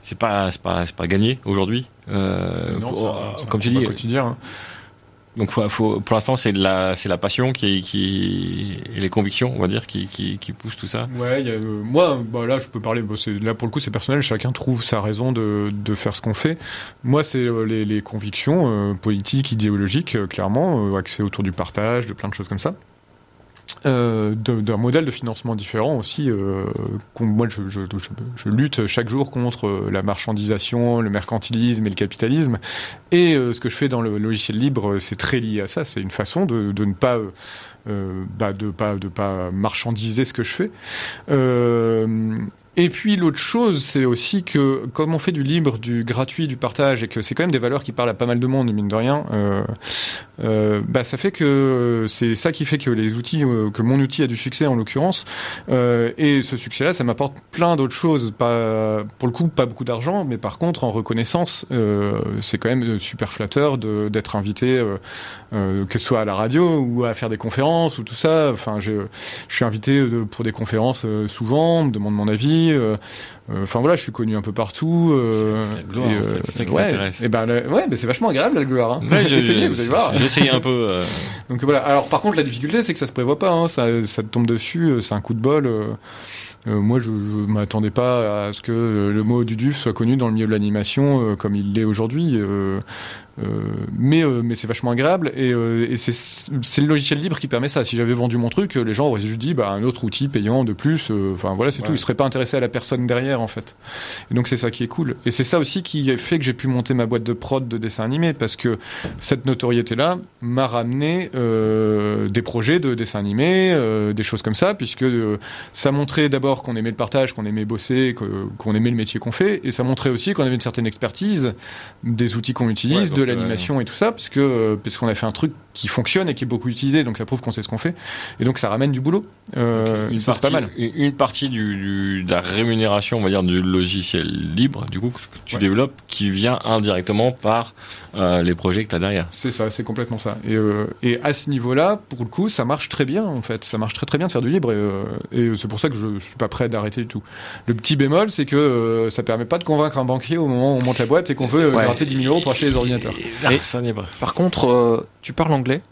c'est pas c'est pas c'est pas gagné aujourd'hui euh, Non, pour- ça- ça comme tu dis quotidien. hein. Donc faut, faut, pour l'instant c'est la c'est la passion qui qui et les convictions on va dire qui qui, qui poussent tout ça Ouais, y a, euh, moi, bah là, je peux parler. bah, là, pour le coup, c'est personnel. Chacun trouve sa raison de, de faire ce qu'on fait. Moi, c'est euh, les, les convictions euh, politiques, idéologiques, euh, clairement, euh, axées autour du partage, de plein de choses comme ça. Euh, d'un modèle de financement différent aussi. euh, moi, je, je, je, je lutte chaque jour contre euh, la marchandisation, le mercantilisme et le capitalisme. Et euh, ce que je fais dans le logiciel libre, euh, c'est très lié à ça. C'est une façon de, de ne pas bah, de pas de pas marchandiser ce que je fais. Euh, et puis l'autre chose, c'est aussi que comme on fait du libre, du gratuit, du partage, et que c'est quand même des valeurs qui parlent à pas mal de monde, mine de rien, euh, euh, bah ça fait que c'est ça qui fait que les outils, euh, que mon outil a du succès en l'occurrence, euh, et ce succès-là, ça m'apporte plein d'autres choses. Pas pour le coup, pas beaucoup d'argent, mais par contre en reconnaissance, euh, c'est quand même super flatteur d'être invité, euh, euh, que ce soit à la radio ou à faire des conférences ou tout ça. Enfin, je, je suis invité euh, pour des conférences euh, souvent, on me demande mon avis. Euh, euh, Enfin voilà, je suis connu un peu partout. euh, C'est la gloire, et, en fait, c'est ça qui ouais, t'intéresse. et ben, ouais, c'est vachement agréable la gloire. Hein. Ouais, [laughs] j'ai- Essayez, vous allez voir. j'ai essayé un peu [laughs] Donc voilà. Alors par contre, la difficulté, c'est que ça se prévoit pas. Hein. Ça, ça te tombe dessus. C'est un coup de bol. euh. Moi, je, je m'attendais pas à ce que euh, le mot Duduf soit connu dans le milieu de l'animation euh, comme il l'est aujourd'hui. Euh, mais euh, mais c'est vachement agréable et, euh, et c'est c'est le logiciel libre qui permet ça. Si j'avais vendu mon truc, les gens auraient juste dit bah un autre outil payant de plus. euh, Enfin voilà, c'est Ouais. tout. Ils seraient pas intéressés à la personne derrière en fait. Et donc c'est ça qui est cool. Et c'est ça aussi qui a fait que j'ai pu monter ma boîte de prod de dessin animé parce que cette notoriété-là m'a ramené euh, des projets de dessin animé, euh, des choses comme ça, puisque euh, ça montrait d'abord qu'on aimait le partage, qu'on aimait bosser, qu'on aimait le métier qu'on fait, et ça montrait aussi qu'on avait une certaine expertise des outils qu'on utilise, Ouais, de l'animation et tout ça, puisque euh, parce qu'on a fait un truc qui fonctionne et qui est beaucoup utilisé, donc ça prouve qu'on sait ce qu'on fait, et donc ça ramène du boulot. Euh, une, ça, c'est pas partie, mal. une une partie du, du- de la rémunération, on va dire, du logiciel libre, du coup, que tu Ouais. développes, qui vient indirectement par euh, les projets que tu as derrière. C'est ça, c'est complètement ça. Et, euh, et à ce niveau-là, pour le coup, ça marche très bien en fait. Ça marche très très bien de faire du libre et, euh, et c'est pour ça que je, je suis pas prêt d'arrêter du tout. Le petit bémol, c'est que euh, ça permet pas de convaincre un banquier au moment où on monte la boîte et qu'on veut Ouais. gratter 10 000 euros pour acheter les ordinateurs. Et- ça n'est pas. Par contre, euh, tu parles anglais?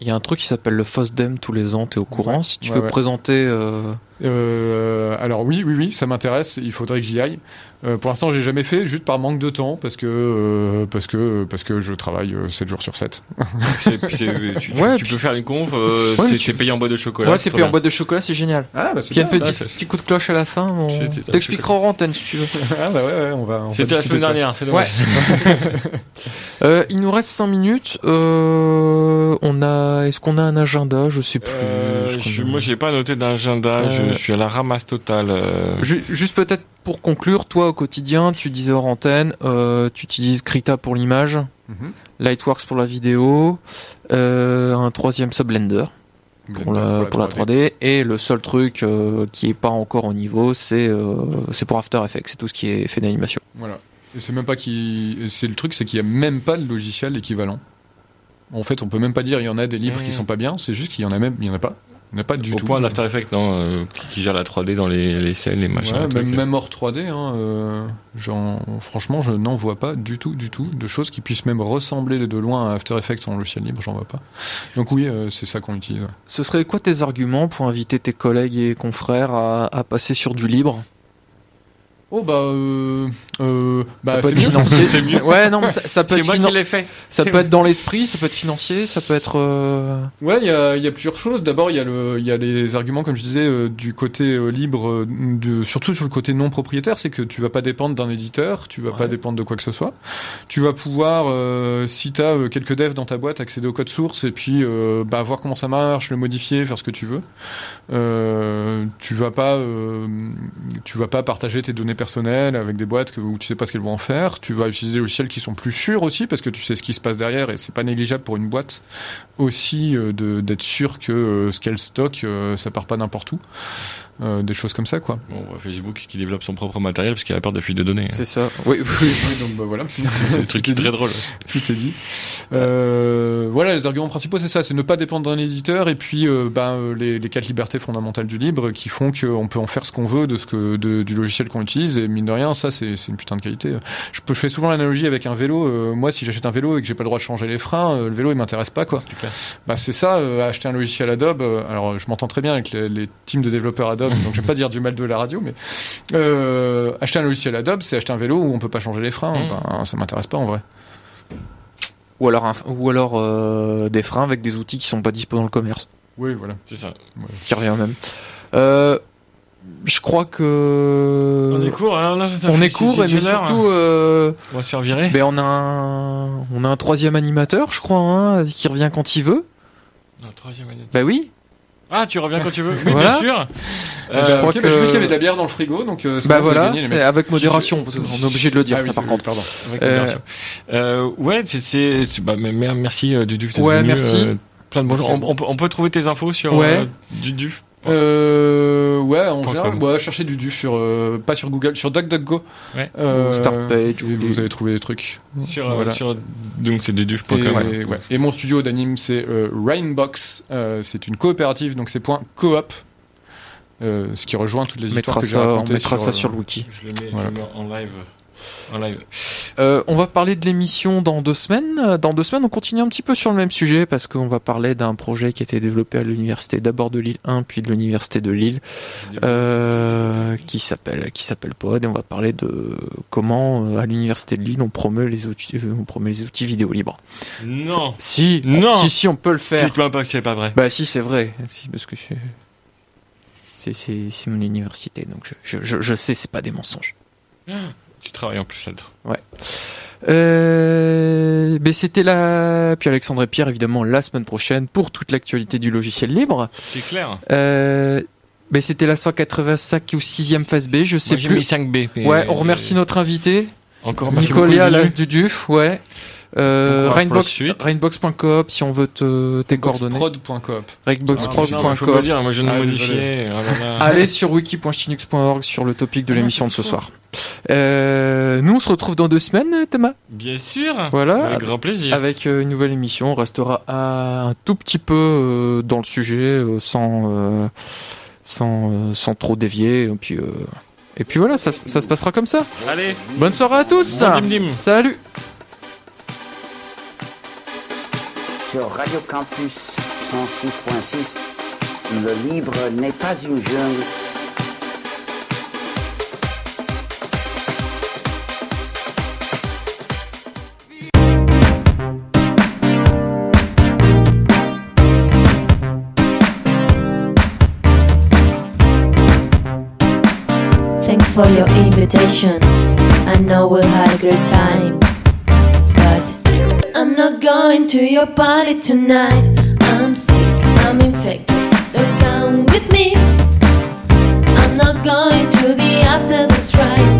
Il y a un truc qui s'appelle le FOSDEM tous les ans, t'es au courant. Ouais. Si tu Ouais, veux ouais. présenter. euh, Euh, alors oui, oui, oui, ça m'intéresse. Il faudrait que j'y aille. Euh, pour l'instant, j'ai jamais fait, juste par manque de temps, parce que euh, parce que parce que je travaille euh, 7 jours sur 7. C'est- c'est- tu, tu- Ouais, tu puis- peux faire une conf, euh, Ouais, tu- t'es payé en boîte de chocolat. Ouais, c'est t'es payé en boîte de chocolat, c'est génial. Ah bah c'est il y a un bien. petit, coup de cloche à la fin. On t'expliquera en antenne si tu veux. Ah bah ouais, ouais, on va. C'était la semaine dernière, c'est dommage. [laughs] Euh, il nous reste 5 minutes. Euh, on a, est-ce qu'on a un agenda? Je sais plus. Euh, moi, j'ai pas noté d'agenda. Euh, Je suis à la ramasse totale. euh. Ju- Juste peut-être pour conclure, toi au quotidien, tu disais hors antenne, euh, tu utilises Krita pour l'image, Mhm. Lightworks pour la vidéo, euh, un troisième c'est Blender pour la, pour la 3D, et le seul truc euh, qui est pas encore au niveau, c'est euh, c'est pour After Effects, c'est tout ce qui est fait d'animation. Voilà. Et c'est même pas qui. C'est le truc, c'est qu'il y a même pas de logiciel équivalent. En fait, on peut même pas dire il y en a des libres qui Mmh. sont pas bien. C'est juste qu'il y en a même, il y en a pas. Il n'y a pas du Au tout. point d'After Effects, non, euh, qui, qui gère la 3D dans les, les scènes, les machins. Ouais, les trucs. même, même hors 3D, hein, euh, franchement, je n'en vois pas du tout, du tout de choses qui puissent même ressembler de loin à After Effects en logiciel libre, j'en vois pas. Donc oui, euh, c'est ça qu'on utilise. ouais. Ce serait quoi tes arguments pour inviter tes collègues et confrères à, à passer sur du libre? Oh bah, euh, euh, bah Ça peut c'est être mieux. financier. [laughs] C'est mieux. Ouais, non, mais ça, ça peut C'est être moi finan- qui l'ai fait. ça peut être dans l'esprit, ça peut être financier, ça peut être. euh, Ouais, il y a, il y a plusieurs choses. D'abord, il y a le, il y a les arguments, comme je disais, euh, du côté euh, libre, euh, de, surtout sur le côté non propriétaire, c'est que tu vas pas dépendre d'un éditeur, tu vas Ouais. pas dépendre de quoi que ce soit. Tu vas pouvoir, euh, si tu as quelques devs dans ta boîte, accéder au code source et puis euh, bah, voir comment ça marche, le modifier, faire ce que tu veux. Euh, tu vas pas, euh, tu vas pas partager tes données personnelles avec des boîtes où tu sais pas ce qu'elles vont en faire. Tu vas utiliser des logiciels qui sont plus sûrs aussi parce que tu sais ce qui se passe derrière et c'est pas négligeable pour une boîte aussi euh, d'être sûr que euh, ce qu'elle stocke, euh, ça part pas n'importe où. Euh, des choses comme ça, quoi. Bon, on voit Facebook qui développe son propre matériel parce qu'il a peur de fuite de données. hein. C'est ça. Oui, [laughs] oui. Oui, donc bah voilà. [laughs] C'est un truc qui est très drôle. Tout est dit. Euh, voilà, les arguments principaux, c'est ça, c'est ne pas dépendre d'un éditeur et puis euh, ben, les, les quatre libertés fondamentales du libre qui font qu'on peut en faire ce qu'on veut de ce que de- du logiciel qu'on utilise et mine de rien, ça c'est une putain de qualité. Je, peux, je fais souvent l'analogie avec un vélo. Moi, si j'achète un vélo et que j'ai pas le droit de changer les freins, le vélo il m'intéresse pas quoi. Bah c'est ça, acheter un logiciel Adobe. alors je m'entends très bien avec les, les teams de développeurs Adobe, donc je vais pas dire du mal de la radio, mais euh, acheter un logiciel Adobe, c'est acheter un vélo où on peut pas changer les freins. Mm. Ben, ça m'intéresse pas en vrai. Ou alors, un- ou alors euh, des freins avec des outils qui sont pas dispo dans le commerce, Oui, voilà. C'est ça. qui revient même. Euh, je crois que On est court, hein, là, ça on fait- est court, mais surtout, euh, On va se faire virer. ben on a un, on a un troisième animateur, je crois, hein, qui revient quand il veut. Non, troisième année. Bah oui. Ah, tu reviens quand tu veux. Oui, Voilà. bien sûr. Euh, Euh, je crois ok, que- bah, vu qu'il y avait de la bière dans le frigo, donc euh, c'est Bah voilà, c'est avec modération, parce qu'on est obligé de le dire, Ah ça oui, par c'est- contre. Pardon. Avec Euh. Euh, ouais, c'est, c'est, c'est- bah, merci euh, Dudu. t'es Ouais, venu, merci. euh, plein de bonjour. On, on peut- on peut trouver tes infos sur Ouais. euh, Euh, ouais, en Point général, ouais, cherchez du du sur, euh, pas sur Google, sur DuckDuckGo. Ouais. Euh, Ou Startpage, et ou vous allez trouver des trucs. Sur, euh, Voilà. sur, donc c'est Et, dudu.com. ouais. Et mon studio d'anime, c'est euh, Rainbox. Euh, c'est une coopérative, donc c'est point coop. Euh, ce qui rejoint toutes les mettra histoires que j'ai ça, on racontées mettra ça sur le wiki. Je le mets, Voilà. je le mets en live. En live. Euh, on va parler de l'émission dans deux semaines. Dans deux semaines, on continue un petit peu sur le même sujet parce qu'on va parler d'un projet qui a été développé à l'université d'abord de Lille 1 puis de l'université de Lille euh, qui s'appelle qui s'appelle Pod et on va parler de comment euh, à l'université de Lille on promeut les outils on promeut les outils vidéo libres. Non. Si Non. si si on peut le faire. Dites-moi pas que c'est pas vrai. Bah si c'est vrai si parce que c'est c'est mon université donc je je, je, je sais c'est pas des mensonges. Tu travailles en plus là-dedans. Euh, ben c'était là, puis Alexandre et Pierre évidemment la semaine prochaine pour toute l'actualité du logiciel libre. C'est clair. Euh, ben c'était la 185 ou 6ème phase B, je sais Moi, j'ai plus. mis 5B. mais- Ouais, on remercie notre invité, Encore merci Nicolas. Las du Duf, ouais. Euh, Rainbox. Rainbox.coop si on veut te, tes coordonnées. Prod.coop. Ah, non, mais faut pas le Rainboxprod.coop. dire, moi je viens de Ah, modifier. Ah. [laughs] Allez sur wiki.chinux.org sur le topic de Ah, l'émission de ce soir. Euh, nous on se retrouve dans deux semaines, Thomas. Bien sûr. Voilà. Avec grand plaisir. Avec euh, une nouvelle émission, on restera à- un tout petit peu euh, dans le sujet, euh, sans, euh, sans, euh, sans trop dévier. Et puis, euh, et puis voilà, ça, se- ça se passera comme ça. Allez. Bonne soirée à tous. Bon dim dim. Salut. Sur Radio Campus 106.6, le libre n'est pas une jungle. Thanks for your invitation. I know we'll have a great time. Going to your party tonight. I'm sick, I'm infected. Don't come with me. I'm not going to the after the strike.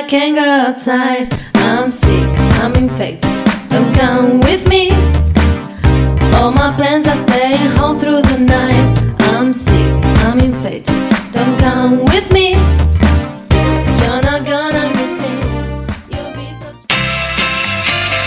I can't go outside.